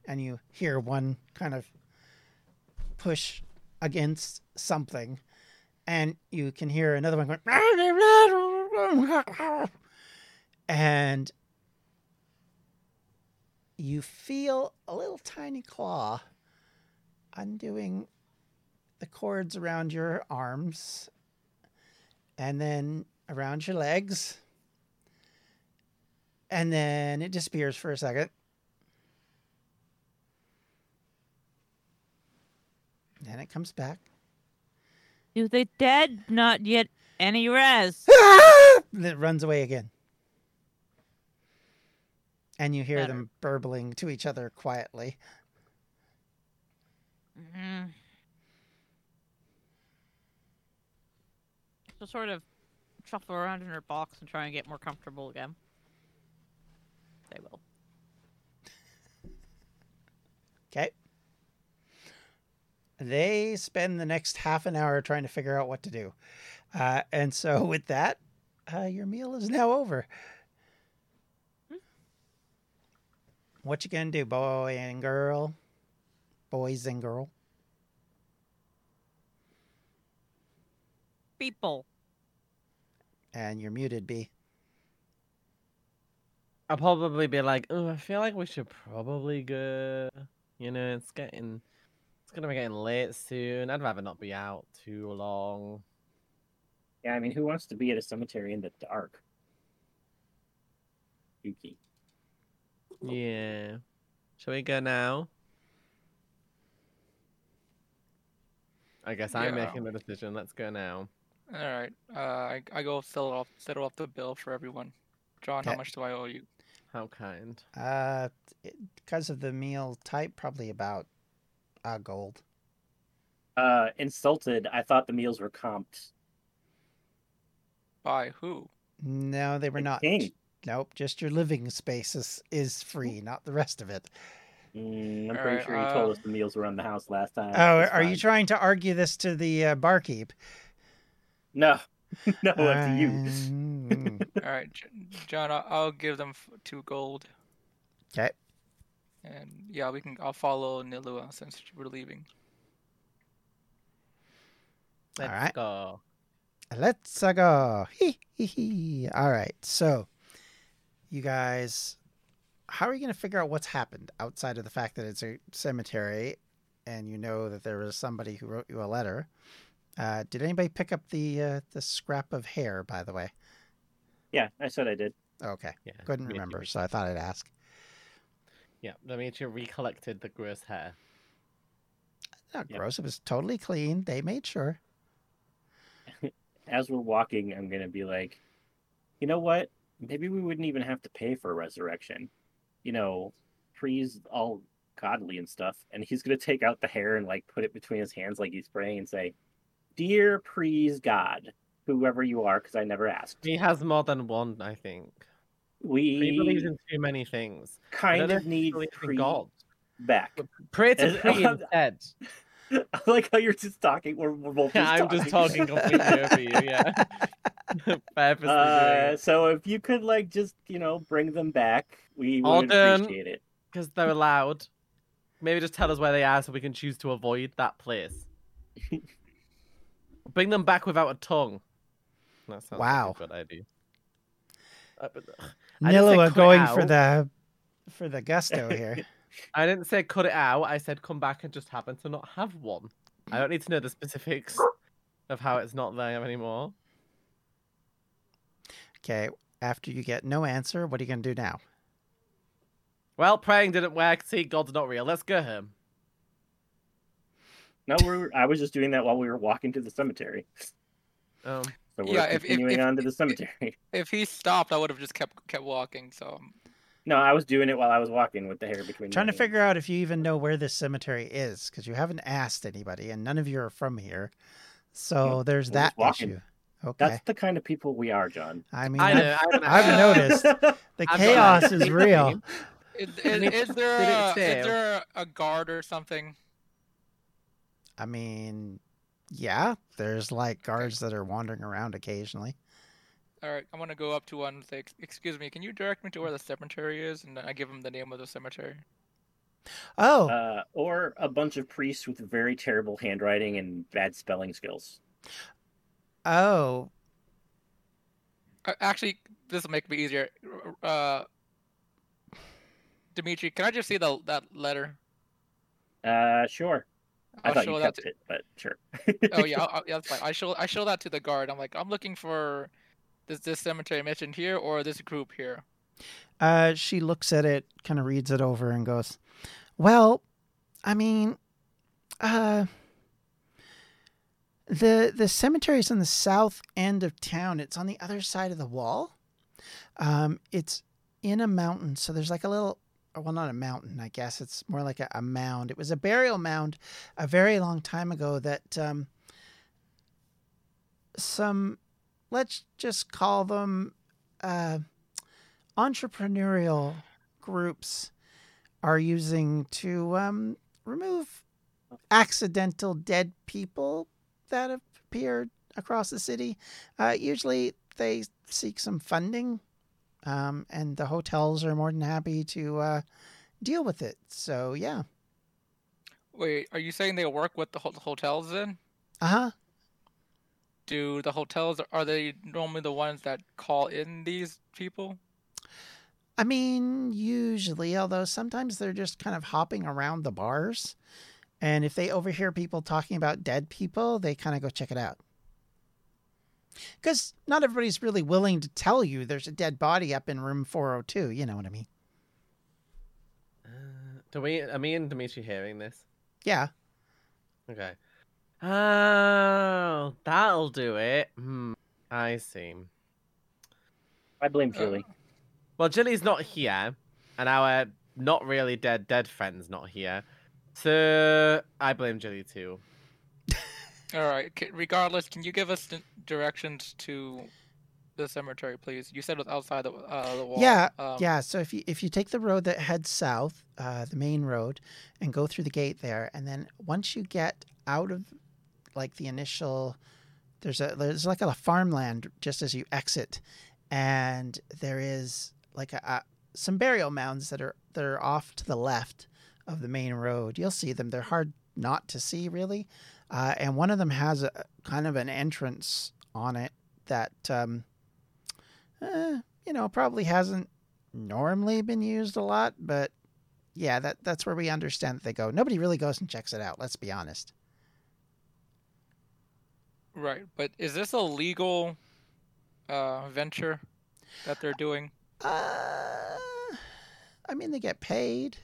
and you hear one kind of push against something, and you can hear another one going, and you feel a little tiny claw undoing the cords around your arms and then around your legs. And then it disappears for a second. Then it comes back. Do the dead not get any rest? And it runs away again. And you hear Better. them burbling to each other quietly. Mm. So sort of shuffle around in her box and try and get more comfortable again. They will. Okay. They spend the next half an hour trying to figure out what to do. Uh, and so, with that, uh, your meal is now over. What you gonna do, boy and girl? Boys and girl. People. And you're muted, B. I'll probably be like, oh, I feel like we should probably go. You know, it's getting, it's gonna be getting late soon. I'd rather not be out too long. yeah. I mean, who wants to be at a cemetery in the dark? Yuki. Yeah. Shall we go now? I guess I'm Yeah. making the decision. Let's go now. All right. Uh, I, I go settle off settle off the bill for everyone. John, how much do I owe you? How kind. Uh, it- because of the meal type, probably about a gold. Uh, insulted. I thought the meals were comped. By who? No, they were The not. king. Nope, just your living space is, is free, not the rest of it. Mm, I'm pretty Alright, sure you told uh, us the meals were on the house last time. Oh, It's are you trying to argue this to the uh, barkeep? No, no, up to you. All right, John. I'll, I'll give them two gold. gold. 'Kay. And yeah, we can. I'll follow Nilua since we're leaving. Let's Alright. go. Let's uh, go. Hee, hee, hee. All right. So, you guys, how are you going to figure out what's happened outside of the fact that it's a cemetery and you know that there was somebody who wrote you a letter? Uh, did anybody pick up the uh, the scrap of hair, by the way? Yeah, I said I did. Okay. Yeah. Couldn't Dimitri remember, so I thought I'd ask. Yeah, Dimitri recollected the gross hair. Not Yep. gross. It was totally clean. They made sure. As we're walking, I'm gonna be like, you know what? Maybe we wouldn't even have to pay for a resurrection. you know, Pre's all godly and stuff, and he's gonna take out the hair and like put it between his hands like he's praying and say, "Dear Pre's God, whoever you are," because I never asked. He has more than one, I think. We He believes in too many things. Kind of need Pre God. back. Pray to Pre instead. I like how you're just talking. We're, we're both. Yeah, I'm just talking completely over you. Yeah, Uh, so if you could like just you know bring them back, we would appreciate it. because they're allowed. Maybe just tell us where they are so we can choose to avoid that place. Bring them back without a tongue. That sounds Wow. like a good idea. Uh, but, ugh, I didn't Nilla cut it going for the for the gusto here. I didn't say cut it out. I said come back and just happen to not have one. I don't need to know the specifics of how it's not there anymore. Okay, after you get no answer, what are you gonna do now? Well, praying didn't work. See, God's not real. Let's go home. No, we're. I was just doing that while we were walking to the cemetery. Um, So we're Yeah, if- if- continuing if- on to the cemetery. If he stopped, I would have just kept kept walking. So No, I was doing it while I was walking with the hair between. Trying my to hands. figure out if you even know where this cemetery is, because you haven't asked anybody, and none of you are from here. So there's that walking. issue. Okay, That's the kind of people we are, John. I mean, I I've- know. I haven't I've noticed. the I've chaos is real. is, Did is, there a, is there a guard or something? I mean, yeah, there's like guards that are wandering around occasionally. All right, I'm gonna go up to one and say, "Excuse me, can you direct me to where the cemetery is?" And then I give him the name of the cemetery. Oh, Uh, or a bunch of priests with very terrible handwriting and bad spelling skills. oh, Uh, actually, this will make me easier. Uh, Dimitri, can I just see the that letter? Uh, sure. I I'll thought show you that kept to- it, but sure. Oh yeah, I'll, I'll- yeah, that's fine. I show I show that to the guard. I'm like, I'm looking for this this cemetery mentioned here or this group here. Uh, she looks at it, kind of reads it over, and goes, "Well, I mean, uh, the the cemetery is on the south end of town. It's on the other side of the wall. Um, it's in a mountain, so there's like a little." Well, not a mountain, I guess. It's more like a, a mound. It was a burial mound a very long time ago that um, some, let's just call them uh, entrepreneurial groups are using to um, remove accidental dead people that have appeared across the city. Uh, usually they seek some funding, um, and the hotels are more than happy to uh, deal with it. So, yeah. Wait, are you saying they work with the hotels then? Uh huh. Do the hotels are they normally the ones that call in these people? I mean, usually, although sometimes they're just kind of hopping around the bars. And if they overhear people talking about dead people, they kind of go check it out. Because not everybody's really willing to tell you there's a dead body up in room 402. You know what I mean? Uh, do we? Are me and Dimitri hearing this? Yeah. Okay. Oh, that'll do it. Hmm. I see. I blame Uh, Julie. Well, Jilly's not here, and our not really dead dead friend's not here, so I blame Jilly too. All right. Regardless, can you give us directions to the cemetery, please? You said it was outside the uh, the wall. Yeah, Um, Yeah, so if you if you take the road that heads south, uh, the main road, and go through the gate there, and then once you get out of like the initial, there's a there's like a farmland just as you exit, and there is like a, a some burial mounds that are that are off to the left of the main road. You'll see them; they're hard not to see really, uh, and one of them has a kind of an entrance on it that. Um, uh, you know, probably hasn't normally been used a lot, but yeah, that that's where we understand that they go. Nobody really goes and checks it out. Let's be honest. Right. But is this a legal uh, venture that they're doing? Uh, I mean, they get paid.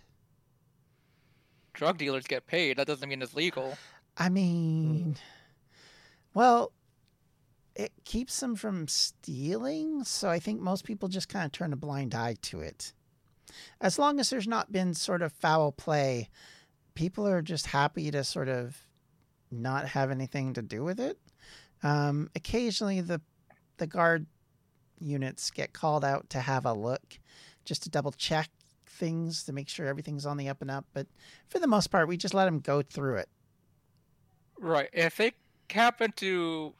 Drug dealers get paid. That doesn't mean it's legal. I mean, well, it keeps them from stealing, so I think most people just kind of turn a blind eye to it. as long as there's not been sort of foul play, people are just happy to sort of not have anything to do with it. Um, occasionally, the the guard units get called out to have a look, just to double check things to make sure everything's on the up and up. But for the most part, we just let them go through it. Right. If they happen to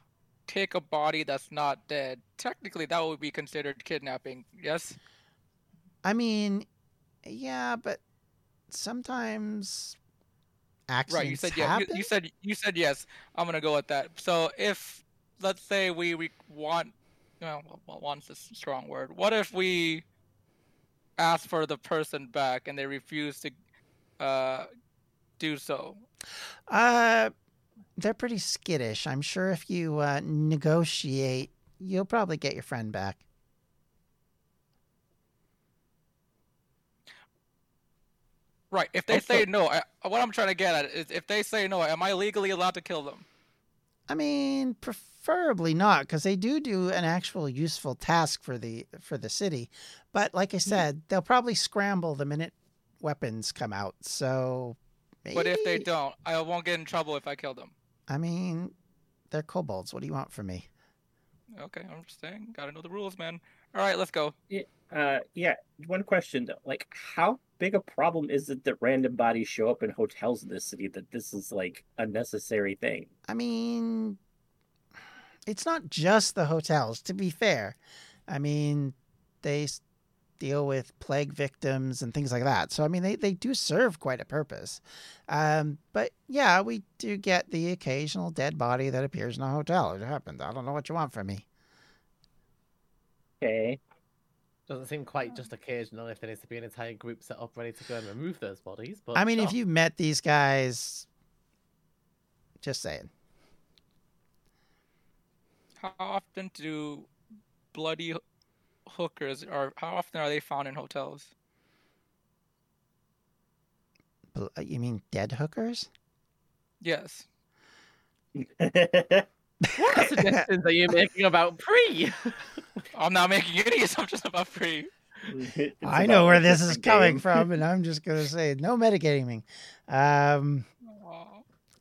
take a body that's not dead, technically that would be considered kidnapping. Yes. I mean, yeah, but sometimes accidents Right. You said yeah. You, you said you said yes. I'm gonna go with that. So if let's say we we want, well, well want's a strong word. What if we ask for the person back and they refuse to uh do so? Uh, they're pretty skittish. I'm sure if you uh, negotiate, you'll probably get your friend back. Right. If they Also- say no, I, what I'm trying to get at is if they say no, am I legally allowed to kill them? I mean, preferably not, because they do do an actual useful task for the for the city. But like I said, they'll probably scramble the minute weapons come out. So, But if they don't, I won't get in trouble if I kill them. I mean, they're kobolds. What do you want from me? Okay, I'm just saying, gotta know the rules, man. All right, let's go. Uh, yeah. One question though, like, how big a problem is it that random bodies show up in hotels in this city? That this is like a necessary thing. I mean, it's not just the hotels, to be fair. I mean, they s- deal with plague victims and things like that. So, I mean, they, they do serve quite a purpose. Um, but yeah, we do get the occasional dead body that appears in a hotel. It happened. I don't know what you want from me. Okay. Doesn't seem quite just occasional if there needs to be an entire group set up ready to go and remove those bodies. But I mean, if sure. you met these guys, just saying. How often do bloody h- hookers or how often are they found in hotels? Uh, You mean dead hookers? Yes. what suggestions are you making about pre? I'm not making any assumptions about free. I about know where this is coming game. from, and I'm just going to say no metagaming. Um,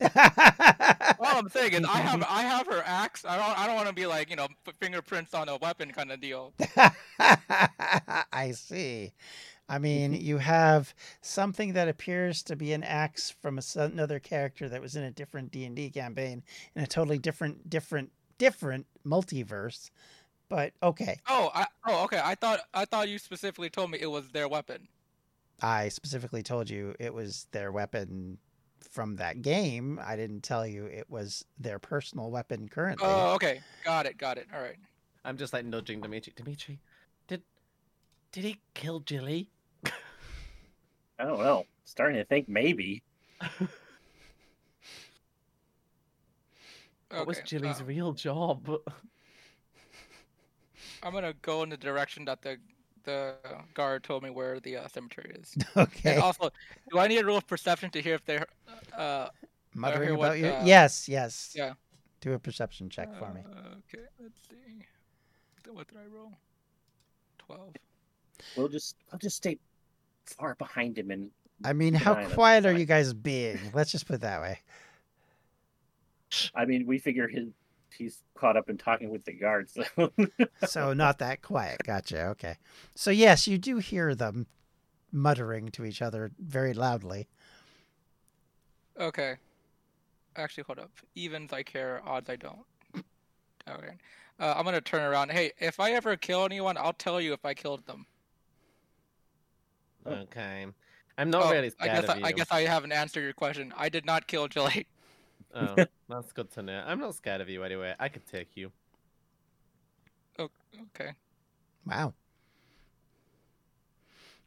Aw. All I'm saying is I have I have her axe. I don't I don't want to be like you know fingerprints on a weapon kind of deal. I see. I mean, mm-hmm. you have something that appears to be an axe from another character that was in a different D and D campaign in a totally different, different, different multiverse. But okay, Oh I oh okay. I thought I thought you specifically told me it was their weapon. I specifically told you it was their weapon from that game. I didn't tell you it was their personal weapon currently. Oh okay. Got it. Got it. All right. I'm just like nudging Dimitri. Dimitri, did did he kill Jilly? I don't know. Starting to think maybe. What was Jilly's uh, real job? I'm gonna go in the direction that the the guard told me where the uh, cemetery is. okay, And also, do I need a roll of perception to hear if they're uh muttering hear what, about you. uh, yes, yes. yeah. Do a perception check for me. Uh, Okay, let's see. What did I roll? Twelve. We'll just I'll just stay far behind him and I mean, how an eye on it. quiet are you guys being? Let's just put it that way. I mean we figure his he's caught up in talking with the guards. So So not that quiet. Gotcha. Okay. So yes, you do hear them muttering to each other very loudly. Okay. Actually, hold up. Evens I care, odds I don't. Okay. Uh, I'm gonna turn around. Hey, if I ever kill anyone, I'll tell you if I killed them. okay, I'm not Oh, really I guess of I, you. I guess I haven't answered your question. I did not kill Jilly. Oh, that's good to know. I'm not scared of you anyway. I could take you. Okay. Wow.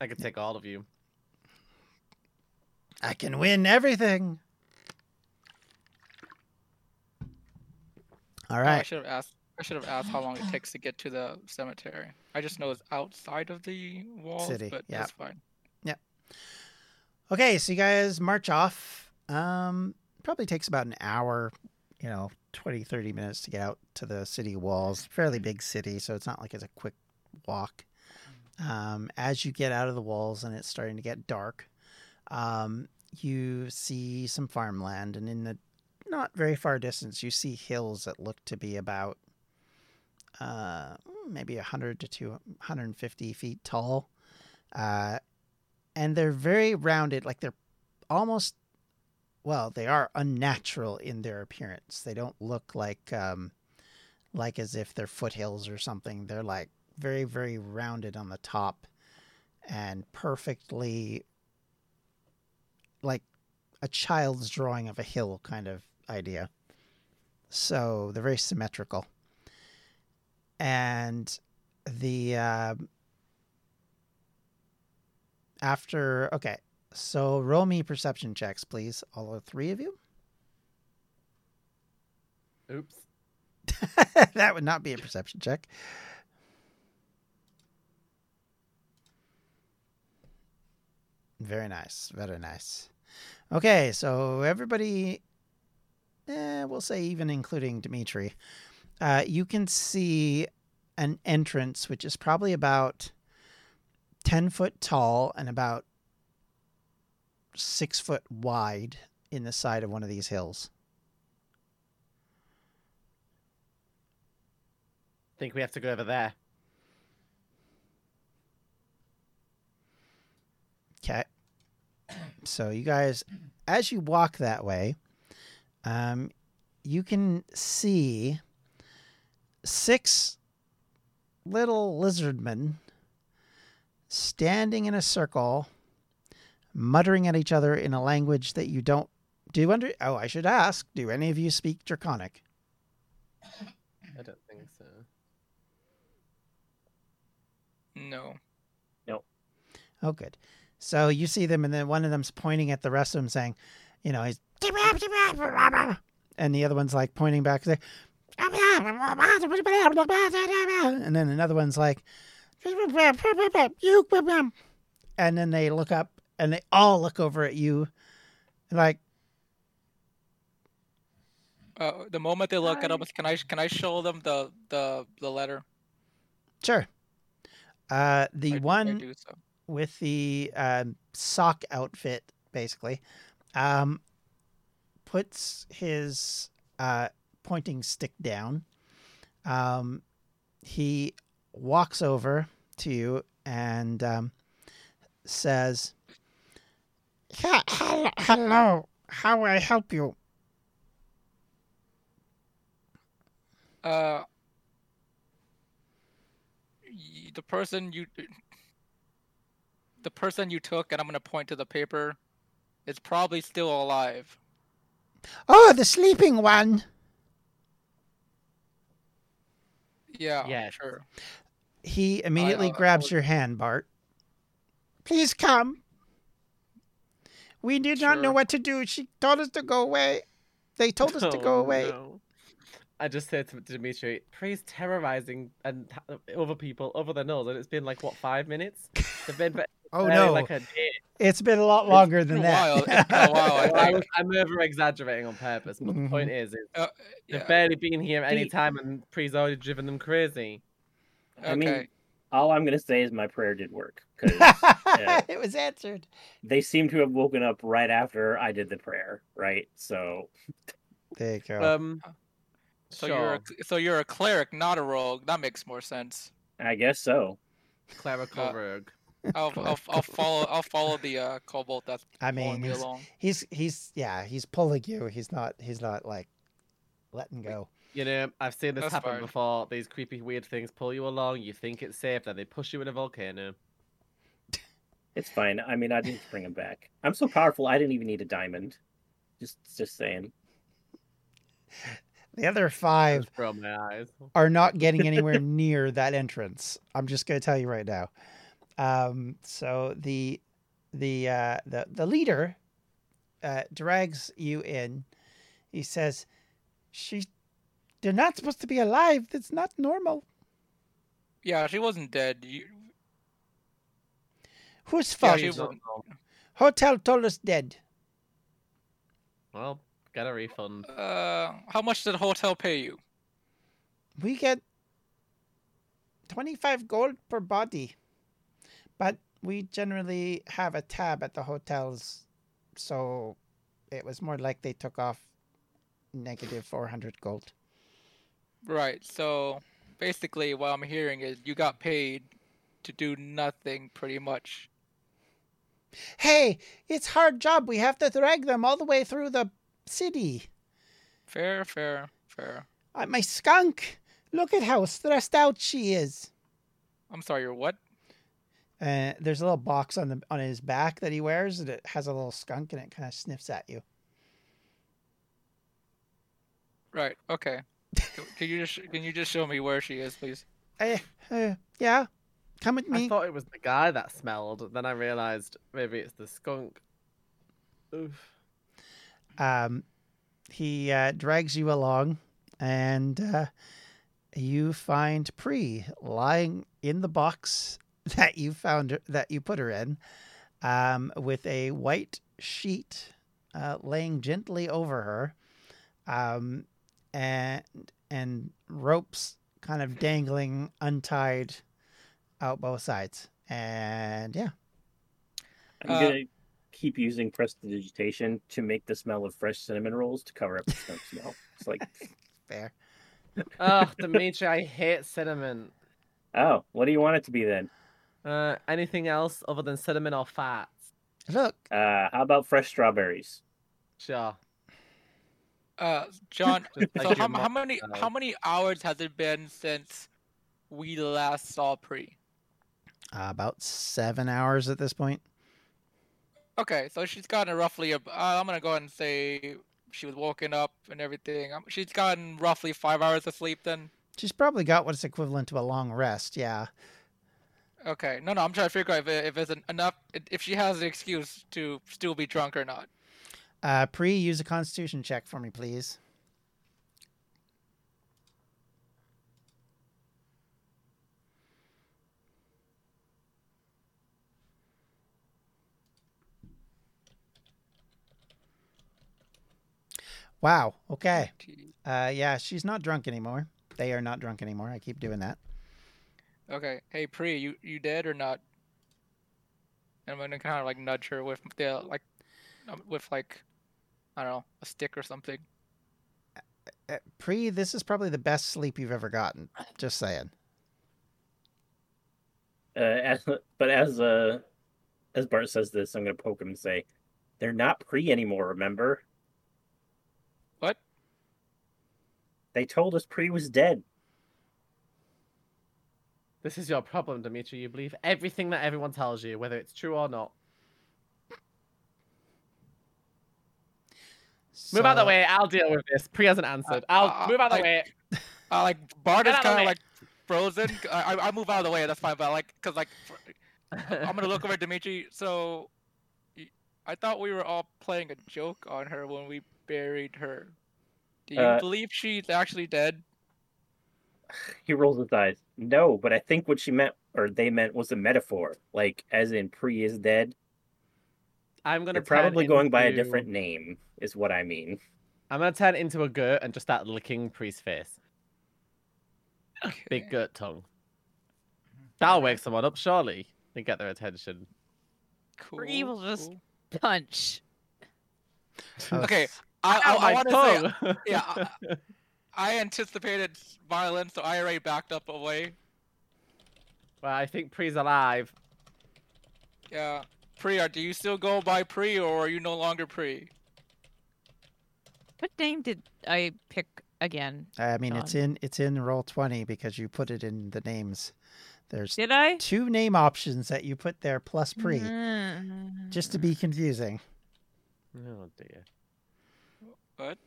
I could take all of you. I can win everything. All right. Oh, I should have asked. I should have asked how long it takes to get to the cemetery. I just know it's outside of the walls, City, but yeah. that's fine. Yeah. Okay, so you guys march off. Um probably takes about an hour, you know, 20 30 minutes to get out to the city walls. Fairly big city, so it's not like it's a quick walk. Um, as you get out of the walls and it's starting to get dark, um, you see some farmland, and in the not very far distance, you see hills that look to be about uh, maybe 100 to 250 feet tall. Uh, and they're very rounded, like they're almost, well, they are unnatural in their appearance. They don't look like, um, like as if they're foothills or something. They're like very, very rounded on the top and perfectly like a child's drawing of a hill kind of idea. So they're very symmetrical. And the uh, after okay, so roll me perception checks, please, all three of you. Oops. that would not be a perception check. Very nice, very nice. Okay, so everybody, eh, we'll say even including Dimitri, uh, you can see an entrance which is probably about 10 foot tall and about six foot wide in the side of one of these hills. think we have to go over there. Okay. So you guys, as you walk that way, um, you can see six little lizardmen standing in a circle, muttering at each other in a language that you don't do. You under? Oh, I should ask. Do any of you speak Draconic? I don't think so. No. No. Oh, good. So you see them, and then one of them's pointing at the rest of them, saying, you know, he's, and the other one's like pointing back, saying, and then another one's like, and then they look up, and they all look over at you, like, Uh, the moment they look at us, can I can I show them the the the letter? sure. Uh, the I, I one do so. with the um, sock outfit, basically, um, puts his uh, pointing stick down. Um, he walks over to you and um, says, "Yeah, hel- Hello, how may I help you? Uh, the person you, the person you took, and I'm gonna point to the paper, is probably still alive. Oh, the sleeping one. Yeah. Yes. Sure. He immediately I- I grabs would- your hand, Bart. Please come. We did not know what to do. She told us to go away. They told us to go Oh, away. no. I just said to Dimitri, Pre's terrorizing and other people over the nose, and it's been like what five minutes? They've been ba- Oh no, like a day. it's been a lot longer than been a while. that. A while, I Well, I think. was, I'm over exaggerating on purpose, but Mhm. the point is, is Uh, they've barely been here any time, and Pre's already driven them crazy. I mean, Okay. All I'm gonna say is my prayer did work because it was answered. they seem to have woken up right after I did the prayer, right? So There you go. Um, So sure. you're a, so you're a cleric, not a rogue. That makes more sense. I guess so. clerical uh, rogue. I'll I'll, I'll follow I'll follow the uh, kobold that's I pulling mean, me he's, along. he's he's yeah, he's pulling you. He's not he's not like letting go. You know, I've seen this That's happen fine. before. These creepy, weird things pull you along. You think it's safe, then they push you in a volcano. It's fine. I mean, I didn't bring him back. I'm so powerful. I didn't even need a diamond. Just, just saying. The other five my eyes. are not getting anywhere near that entrance. I'm just going to tell you right now. Um, so the the uh, the the leader uh, drags you in. He says, "She, they're not supposed to be alive. That's not normal. Yeah, she wasn't dead. You, Whose fault? she She's not wa- normal. Hotel told us dead. Well, get a refund. uh, how much did the hotel pay you? We get twenty five gold per body. but we generally have a tab at the hotels, so it was more like they took off negative 400 gold. Right. So basically, what I'm hearing is you got paid to do nothing, pretty much. Hey, it's hard job. We have to drag them all the way through the city. Fair, fair, fair. Uh, my skunk. Look at how stressed out she is. I'm sorry. You're what? Uh, there's a little box on the on his back that he wears, and it has a little skunk, and it kind of sniffs at you. Right. Okay. Can- can you just can you just show me where she is, please? Uh, uh, yeah, come with me. I thought it was the guy that smelled. Then I realized maybe it's the skunk. Oof. Um, he uh, drags you along, and uh, you find Pre lying in the box that you found her, that you put her in, um, with a white sheet uh, laying gently over her, um, and and ropes kind of dangling untied out both sides. And yeah, I'm Uh, gonna keep using prestidigitation to make the smell of fresh cinnamon rolls to cover up the skunk smell. It's like, fair. Oh, Dimitri, I hate cinnamon. oh, what do you want it to be then? Uh, anything else other than cinnamon or fats? Look, Uh, how about fresh strawberries? Sure. Uh, John. So how, how many how many hours has it been since we last saw Pre? uh, about seven hours at this point. Okay, so she's gotten roughly. A, uh, I'm gonna go ahead and say she was woken up and everything. Um, she's gotten roughly five hours of sleep then. She's probably got what's equivalent to a long rest. Yeah. Okay, no, no, I'm trying to figure out if, it, if it's enough, if she has an excuse to still be drunk or not. Uh, Pre, use a Constitution check for me, please. Wow. Okay. Uh, yeah, she's not drunk anymore. They are not drunk anymore. I keep doing that. Okay, hey Pri, you you dead or not? And I'm gonna kind of like nudge her with the like, um, with like, I don't know, a stick or something. Uh, Pre, this is probably the best sleep you've ever gotten. Just saying. Uh, as, but as uh, as Bart says this, I'm gonna poke him and say, "They're not pre anymore. Remember? What? They told us pre was dead. This is your problem, Dimitri. You believe everything that everyone tells you, whether it's true or not. Move out of the way. I'll deal with this. Pri hasn't answered. I'll uh, move out of the I- way. Uh, like Bart is Get out of kind of like frozen. I, I I move out of the way. That's fine. But like, cause like, fr- I'm gonna look over at Dimitri. So, I thought we were all playing a joke on her when we buried her. Do you Uh, believe she's actually dead? He rolls his eyes. No, but I think what she meant or they meant was a metaphor, like as in pre is dead. I'm gonna They're probably turn going by a different name, is what I mean. I'm gonna turn into a goat and just start licking Priest's face. Big Okay. goat tongue. Mm-hmm. That'll wake someone up, surely, and get their attention. Cool. Pri will just- cool. Punch. Okay, I, I, Ow, I want to say yeah, I, I anticipated violence, so I already backed up away. well, I think Pri's alive. Yeah. Pri, do you still go by Pri, or are you no longer Pri? What name did I pick again? I mean, it's in it's in roll twenty because you put it in the names. There's Did I? two name options that you put there plus pre, Mm. just to be confusing. Oh dear. What?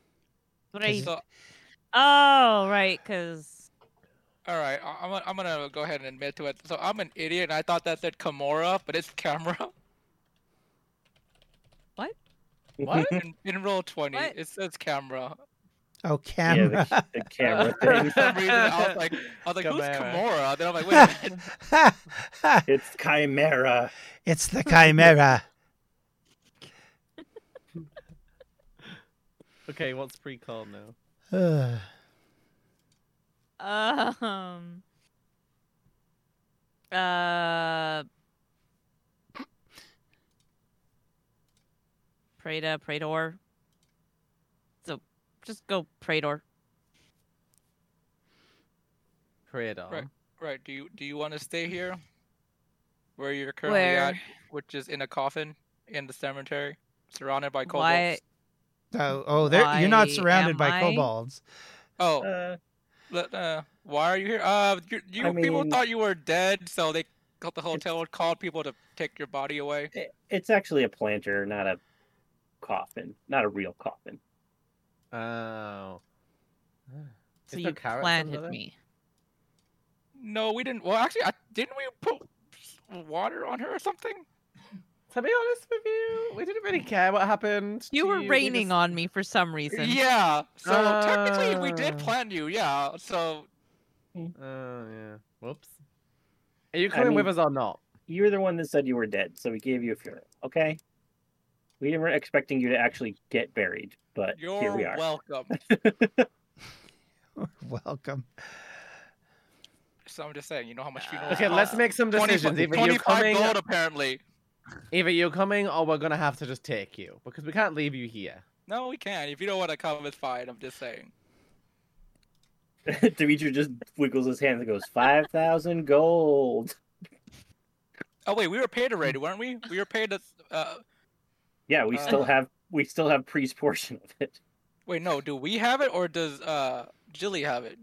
Brave. So, Oh, right, because all right, I- I'm, gonna- I'm gonna go ahead and admit to it. So I'm an idiot, and I thought that said Kimura, but it's camera. What? In, in Roll20, What? it says camera. Oh, yeah, camera. the, the camera For thing. some reason, I was like, I was like, who's Chimera. Kimura? Then I'm like, wait a minute. It's Chimera. it's the chimera. Okay, what's pre-call now? um uh Prada, Prador. So just go Prador. Creator. Right. Right. Do you do you want to stay here, where you're currently at, which is in a coffin in the cemetery, surrounded by kobolds? Why? Oh, oh, there you're not surrounded by I? kobolds. Oh, Uh, let- uh, why are you here? Uh, you, you I people thought you were dead, so they got the hotel called people to take your body away. it- it's actually a planter, not a coffin, not a real coffin. Oh. So you there carrots planted me. No, we didn't. Well, actually, I, didn't we put water on her or something? To be honest with you, we didn't really care what happened. You were We raining just- on me for some reason. Yeah. So technically, we did Ah. plan you. Yeah. So Oh yeah. Whoops. Are you I coming with us or not? You're the one that said you were dead, so we gave you a funeral. Okay. We weren't expecting you to actually get buried, but you're here we are. welcome. Welcome. So I'm just saying, you know how much funerals Okay, let's make some 20 decisions. Either you're 25 coming, gold, apparently. either you're coming, or we're gonna have to just take you because we can't leave you here. No, we can. If you don't want to come, it's fine. I'm just saying. Dimitri just wiggles his hand and goes, 5,000 gold. Oh wait, we were paid already, weren't we? We were paid. A, uh, Yeah, we Uh, still have we still have Priest's portion of it. wait, no. Do we have it or does uh Jilly have it?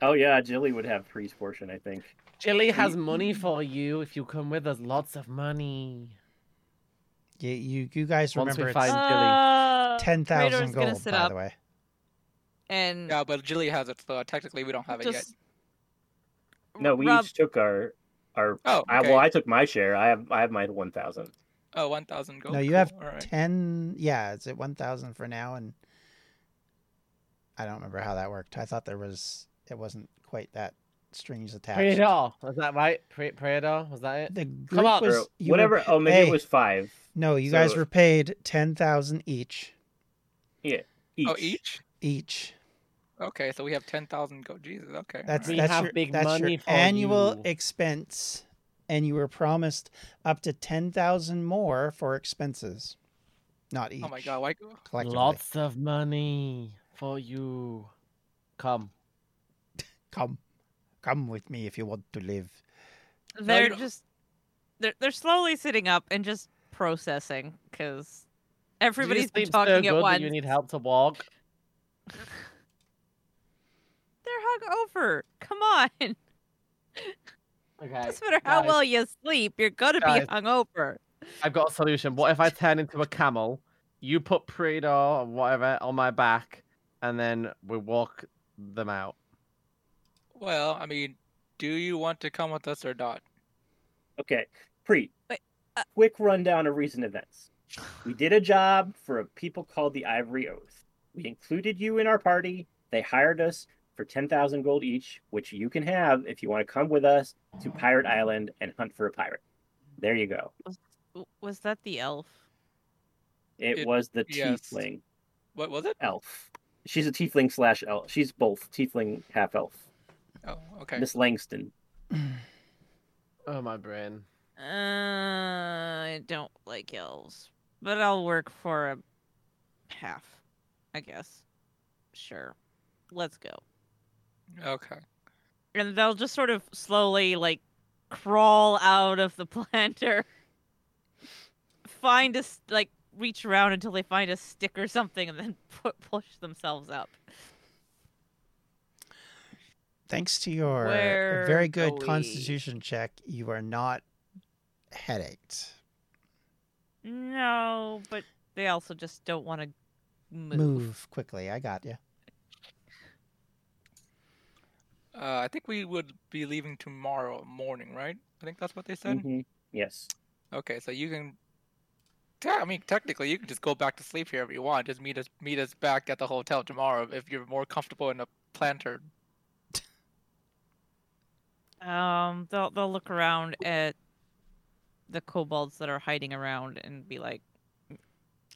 Oh yeah, Jilly would have Priest's portion, I think. Jilly has money for you if you come with us. Lots of money. You you, you guys Once we remember find it's Jilly. Uh, ten thousand gold, by up the way. and Yeah, but Jilly has it, so technically we don't have it yet. No, we Rob, each took our our Oh, I, well, I took my share. I have I have my 1,000. Oh, 1,000 gold. no, you have cool, alright. ten. Yeah, it's at one thousand for now, and I don't remember how that worked. I thought there was it wasn't quite that strings attached. all was that right? Pre- all. was that it? The group on. was Or you were whatever. pa- Oh, maybe hey, it was 5 No, you guys were paid ten thousand each. Oh, each. Oh, each? Each. Okay, so we have 10,000 gold. Jesus, okay. That's We alright. that's have your, big that's money your for annual you. expense, and you were promised up to ten thousand more for expenses, not each. Oh my god, why? Lots of money for you. Come. Come, come with me if you want to live. they're don't- just they're they're slowly sitting up and just processing because Did you everybody's been sleep so talking good at that once. You need help to walk. They're hungover. Come on. Okay. Doesn't matter how guys. well you sleep, you're gonna Guys. be hungover. I've got a solution. What if I turn into a camel? You put Praedor or whatever on my back, and then we walk them out. Well, I mean, do you want to come with us or not? Okay, Preet. Wait, uh- Quick rundown of recent events. We did a job for a people called the Ivory Oath. We included you in our party. They hired us for 10,000 gold each, which you can have if you want to come with us to Pirate Island and hunt for a pirate. There you go. W- Was that the elf? It, It- was the yes. tiefling What was it? elf. She's a tiefling slash elf. She's both tiefling half elf. Oh, okay. Miss Langston. Oh my brain. Uh, I don't like elves, but I'll work for a half, I guess. Sure, let's go. Okay. And they'll just sort of slowly like crawl out of the planter, find a like reach around until they find a stick or something, and then pu- push themselves up. Thanks to your Where very go good we? constitution check, you are not headached. No, but they also just don't want to move. Move quickly. I got you. Uh, I think we would be leaving tomorrow morning, right? I think that's what they said. Mhm. Yes. Okay, so you can. Yeah, I mean, technically, you can just go back to sleep here if you want. Just meet us, meet us back at the hotel tomorrow if you're more comfortable in a planter. Um, they'll they'll look around at the kobolds that are hiding around and be like,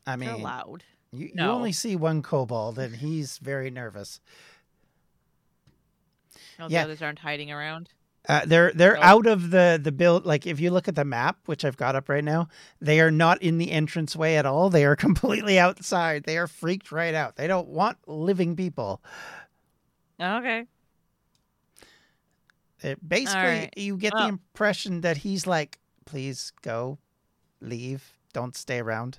I mean, loud." you, you No. only see one kobold, and he's very nervous. No, Yeah. the others aren't hiding around. Uh, they're they're Oh. out of the the build. Like if you look at the map, which I've got up right now, they are not in the entranceway at all. They are completely outside. They are freaked right out. They don't want living people. Okay. It, basically, right. you get the impression that he's like, "Please go, leave, don't stay around."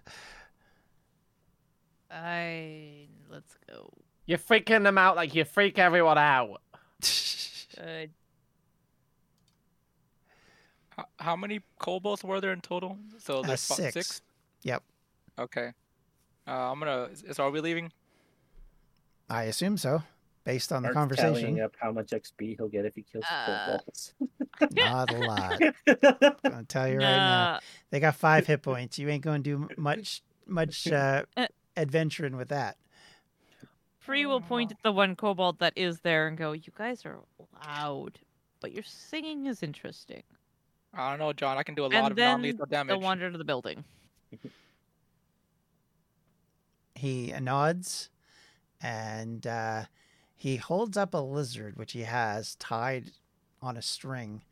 I let's go. You're freaking them out like you freak everyone out. Good. How, how many kobolds were there in total? So Uh, there's fi- six. six. Yep, Okay. Uh, I'm gonna. Is, are we leaving? I assume so, based on the conversation. tallying up how much XP he'll get if he kills Uh, kobolds. Not a lot. I'm gonna tell you right now. They got five hit points. You ain't gonna do much much uh, Uh. adventuring with that. Free will point at the one kobold that is there and go, "You guys are loud, but your singing is interesting." I don't know, John. I can do a lot and of then non-lethal they'll damage. wander to the building. He nods, and uh, he holds up a lizard which he has tied on a string,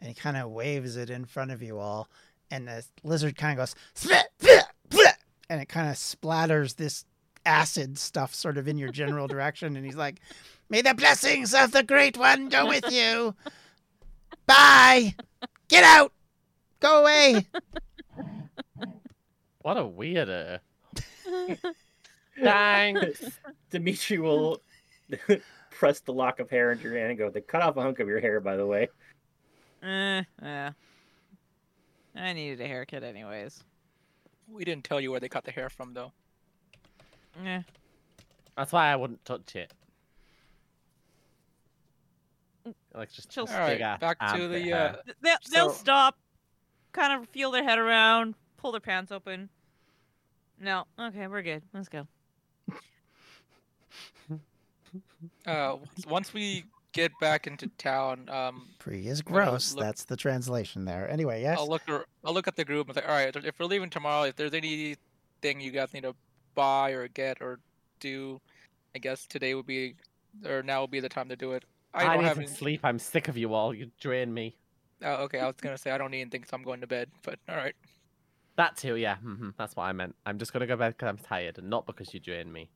and he kind of waves it in front of you all, and the lizard kind of goes, and it kind of splatters this acid stuff sort of in your general direction, and he's like, "May the blessings of the Great One go with you. Bye. Get out. Go away." What a weirdo. Thanks. Dimitri will press the lock of hair into your hand and go, They cut off a hunk of your hair, by the way. Eh, yeah. I needed a haircut anyways. We didn't tell you where they cut the hair from, though. Eh. That's why I wouldn't touch it. Like just Chill. a All right, back to the. hair. Uh, They'll, they'll So- stop, kind of feel their head around, pull their pants open. No, okay, we're good. Let's go. uh, once we get back into town, um, Pre is gross. look- That's the translation there. Anyway, yes. I'll look. I'll look at the group and say, all right, if we're leaving tomorrow, if there's anything you guys need to buy or get or do, I guess today would be, or now would be the time to do it. I, I, don't need have to any. sleep. I'm sick of you all. You drain me. Oh, okay, I was gonna say I don't need anything, so I'm going to bed. But all right. That too, yeah. hmm That's what I meant. I'm just gonna go bed because I'm tired, and not because you drain me.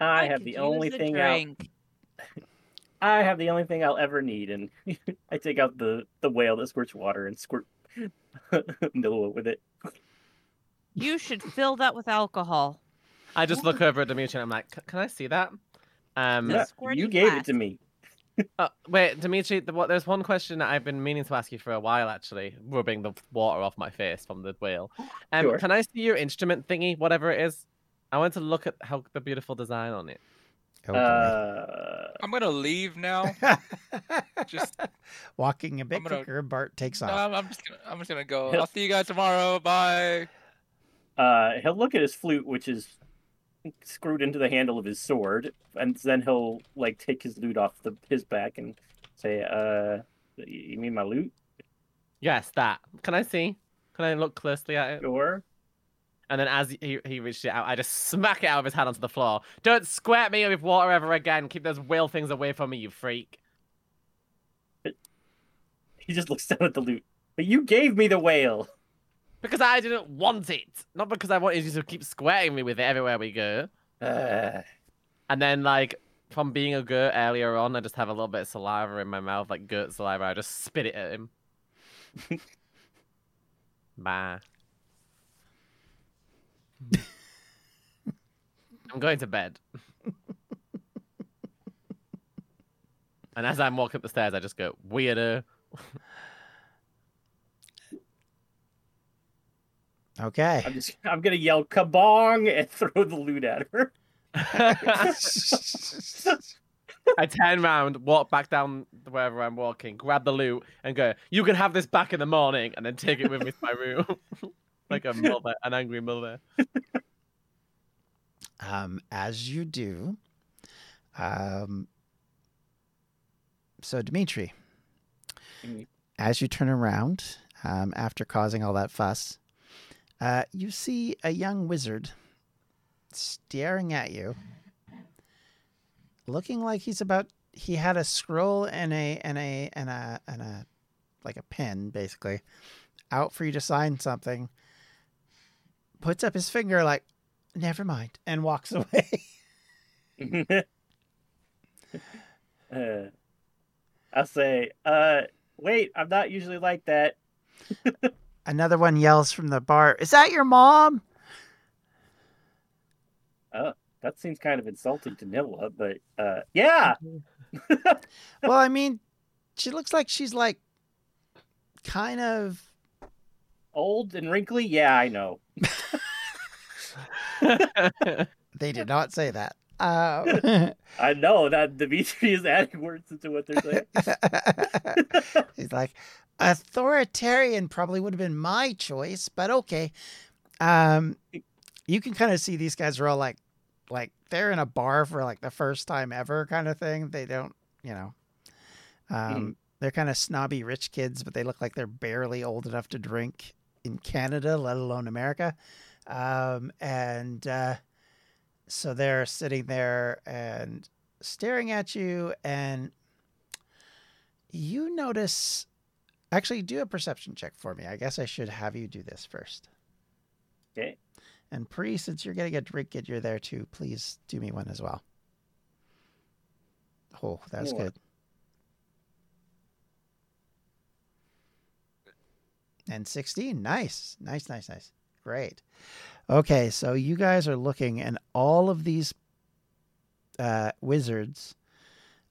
I, have the only a thing out drink. I have the only thing I'll ever need, and I take out the, the whale that squirts water and squirt Nilwa with it. You should fill that with alcohol. I just look over at Dimitri and I'm like, "Can I see that?" Um, The squirty you gave it to me. uh, wait, Dimitri. The, what, there's one question that I've been meaning to ask you for a while, actually, rubbing the water off my face from the wheel. Um, Sure. Can I see your instrument thingy, whatever it is? I want to look at how the beautiful design on it. Oh, boy. Uh, I'm gonna leave now. just- walking a bit I'm gonna- quicker. Bart takes no, off. I'm, I'm just gonna. I'm just gonna go. I'll see you guys tomorrow. Bye. Uh, he'll look at his flute, which is screwed into the handle of his sword, and then he'll like take his lute off the his back and say, "Uh, you mean my lute?" Yes, that. Can I see? Can I look closely at it? Or And then as he, he reached it out, I just smack it out of his hand onto the floor. Don't squirt me with water ever again. Keep those whale things away from me, you freak. he just looks down at the lute. But you gave me the whale. Because I didn't want it. Not because I wanted you to keep squaring me with it everywhere we go. Uh, And then, like, from being a goat earlier on, I just have a little bit of saliva in my mouth, like goat saliva. I just spit it at him. Bye. I'm going to bed. and as I'm walking up the stairs, I just go, weirdo. Okay. I'm just I'm gonna yell kabong and throw the lute at her. I turn round, walk back down wherever I'm walking, grab the lute, and go, You can have this back in the morning, and then take it with me to my room. like a mother, an angry mother. Um, as you do, um, so Dimitri, Mhm. as you turn around um, after causing all that fuss, uh, you see a young wizard staring at you, looking like he's about he had a scroll and a and a and a and a like a pen basically out for you to sign something. Puts up his finger like, never mind, and walks away. uh, I'll say, uh, wait, I'm not usually like that. Another one yells from the bar, "Is that your mom?" Oh, that seems kind of insulting to Nilla, but uh, yeah. well, I mean, she looks like she's like kind of Old and wrinkly? Yeah, I know. They did not say that. Uh, I know that Dimitri is adding words into what they're saying. he's like, authoritarian probably would have been my choice, but okay. Um, you can kind of see these guys are all like, like they're in a bar for like the first time ever, kind of thing. They don't, you know, um, they're kind of snobby rich kids, but they look like they're barely old enough to drink in Canada, let alone America. Um, and uh, so they're sitting there and staring at you, and you notice. Actually, do a perception check for me. I guess I should have you do this first. Okay. And Pri, since you're getting a drink and you're there too, please do me one as well. Oh, that's good. And 16. Nice. Nice, nice, nice. Great. Okay, so you guys are looking, and all of these uh, wizards,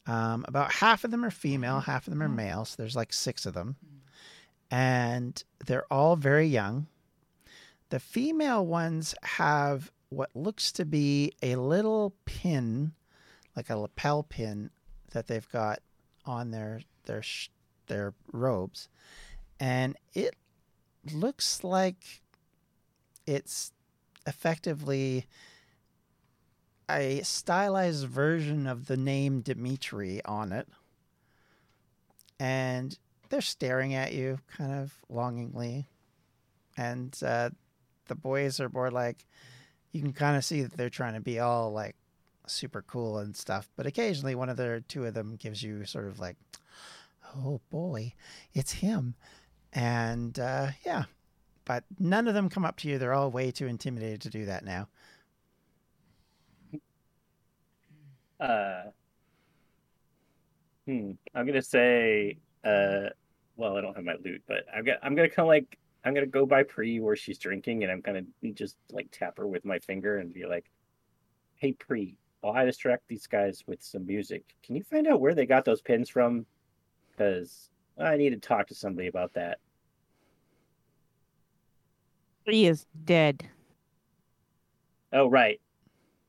um, about half of them are female, mm-hmm. half of them are mm-hmm. male. So there's like six of them. Mm-hmm. And they're all very young. The female ones have what looks to be a little pin, like a lapel pin, that they've got on their their sh- their robes, and it looks like it's effectively a stylized version of the name Dimitri on it, and they're staring at you kind of longingly, and uh, the boys are more like you can kind of see that they're trying to be all like super cool and stuff but occasionally one of the two of them gives you sort of like oh boy it's him. And uh, yeah but none of them come up to you. They're all way too intimidated to do that now Uh, hmm. I'm gonna say, uh, well, I don't have my lute, but I'm gonna I'm gonna kind of like I'm gonna go by Pri where she's drinking, and I'm gonna just like tap her with my finger and be like, "Hey, Pri, while I distract these guys with some music, can you find out where they got those pins from? Because I need to talk to somebody about that." He is dead. Oh, right.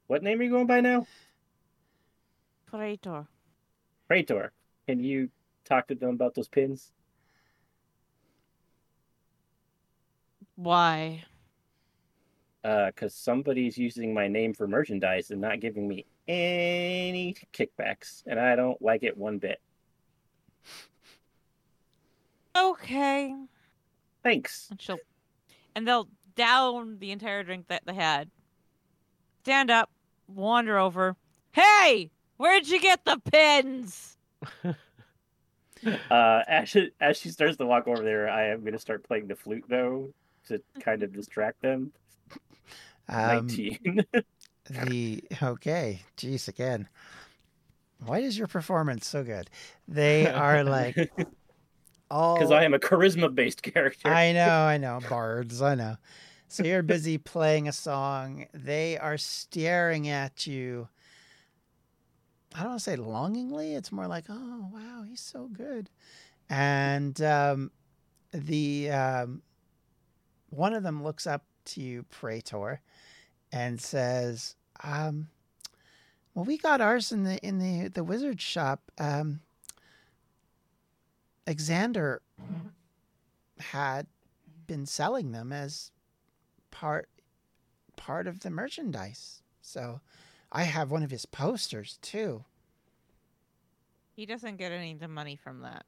What name are you going by now? Praetor. Praetor. Can you talk to them about those pins? Why? Uh, because somebody's using my name for merchandise and not giving me any kickbacks, and I don't like it one bit. Okay. Thanks. And she'll and they'll down the entire drink that they had. Stand up, wander over. Hey, where'd you get the pins? Uh, as she, as she starts to walk over there, I am gonna start playing the flute though to kind of distract them. um, Nineteen. the okay jeez again why is your performance so good they are like all Because I am a charisma-based character. I know, I know. Bards, I know. So you're busy playing a song. They are staring at you. I don't want to say longingly. It's more like, oh, wow, he's so good. And um, the um, one of them looks up to you, Praetor, and says, um, "Well, we got ours in the in the the wizard shop. Um, Xander had been selling them as part part of the merchandise. So I have one of his posters too. He doesn't get any of the money from that.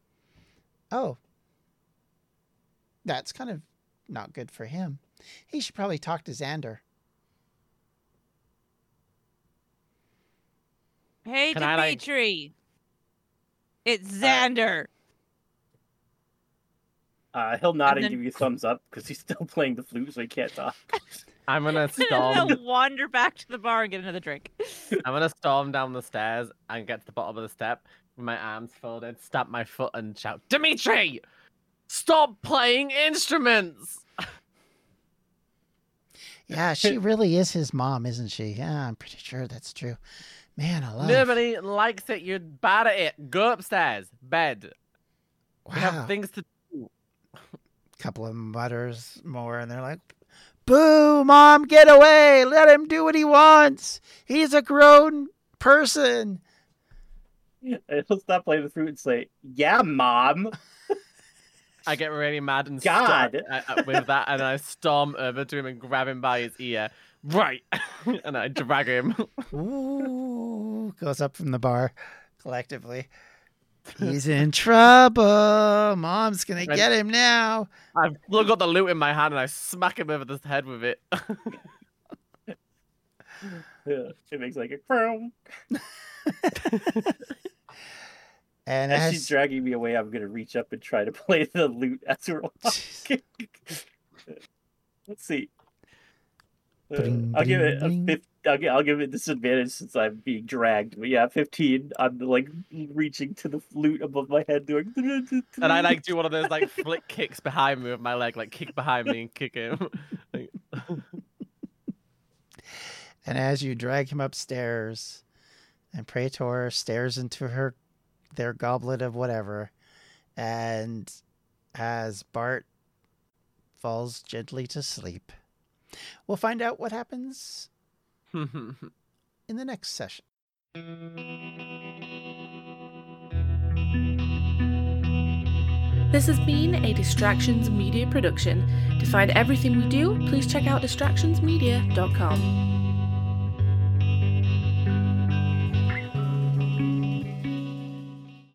Oh. That's kind of not good for him. He should probably talk to Xander. Hey, Can I, like- It's Xander. Uh, he'll nod and, then- give you a thumbs up because he's still playing the flute, so he can't talk. I'm gonna And then storm. they'll wander back to the bar and get another drink. I'm gonna storm down the stairs and get to the bottom of the step with my arms folded, stamp my foot, and shout, "Dimitri, stop playing instruments!" Yeah, she really is his mom, isn't she? Yeah, I'm pretty sure that's true. Man, alive. Nobody likes it. You're bad at it. Go upstairs, bed. We have things to. do. couple of mutters more, and they're like, "Boo, mom, get away! Let him do what he wants. He's a grown person." And he'll stop playing the flute and say, "Yeah, mom." I get really mad and God. start, uh, uh, with that, and I storm over to him and grab him by his ear. Right, and I drag him. Ooh, goes up from the bar collectively. He's in trouble. Mom's gonna Right. get him now. I've still got the lute in my hand, and I smack him over the head with it. Yeah, it makes like a crown. And As as she's dragging me away, I'm gonna reach up and try to play the lute as we're walking. Let's see. Uh, I'll give it a ba-ding, fif- I'll, I'll give it disadvantage since I'm being dragged. But yeah, 15. I'm like reaching to the flute above my head, doing. and I like do one of those like flick kicks behind me with my leg, like kick behind me and kick him. Like, and as you drag him upstairs, and Praetor stares into her their goblet of whatever, and as Bart falls gently to sleep. We'll find out what happens in the next session. This has been a Distractions Media production. To find everything we do, please check out distractionsmedia.com.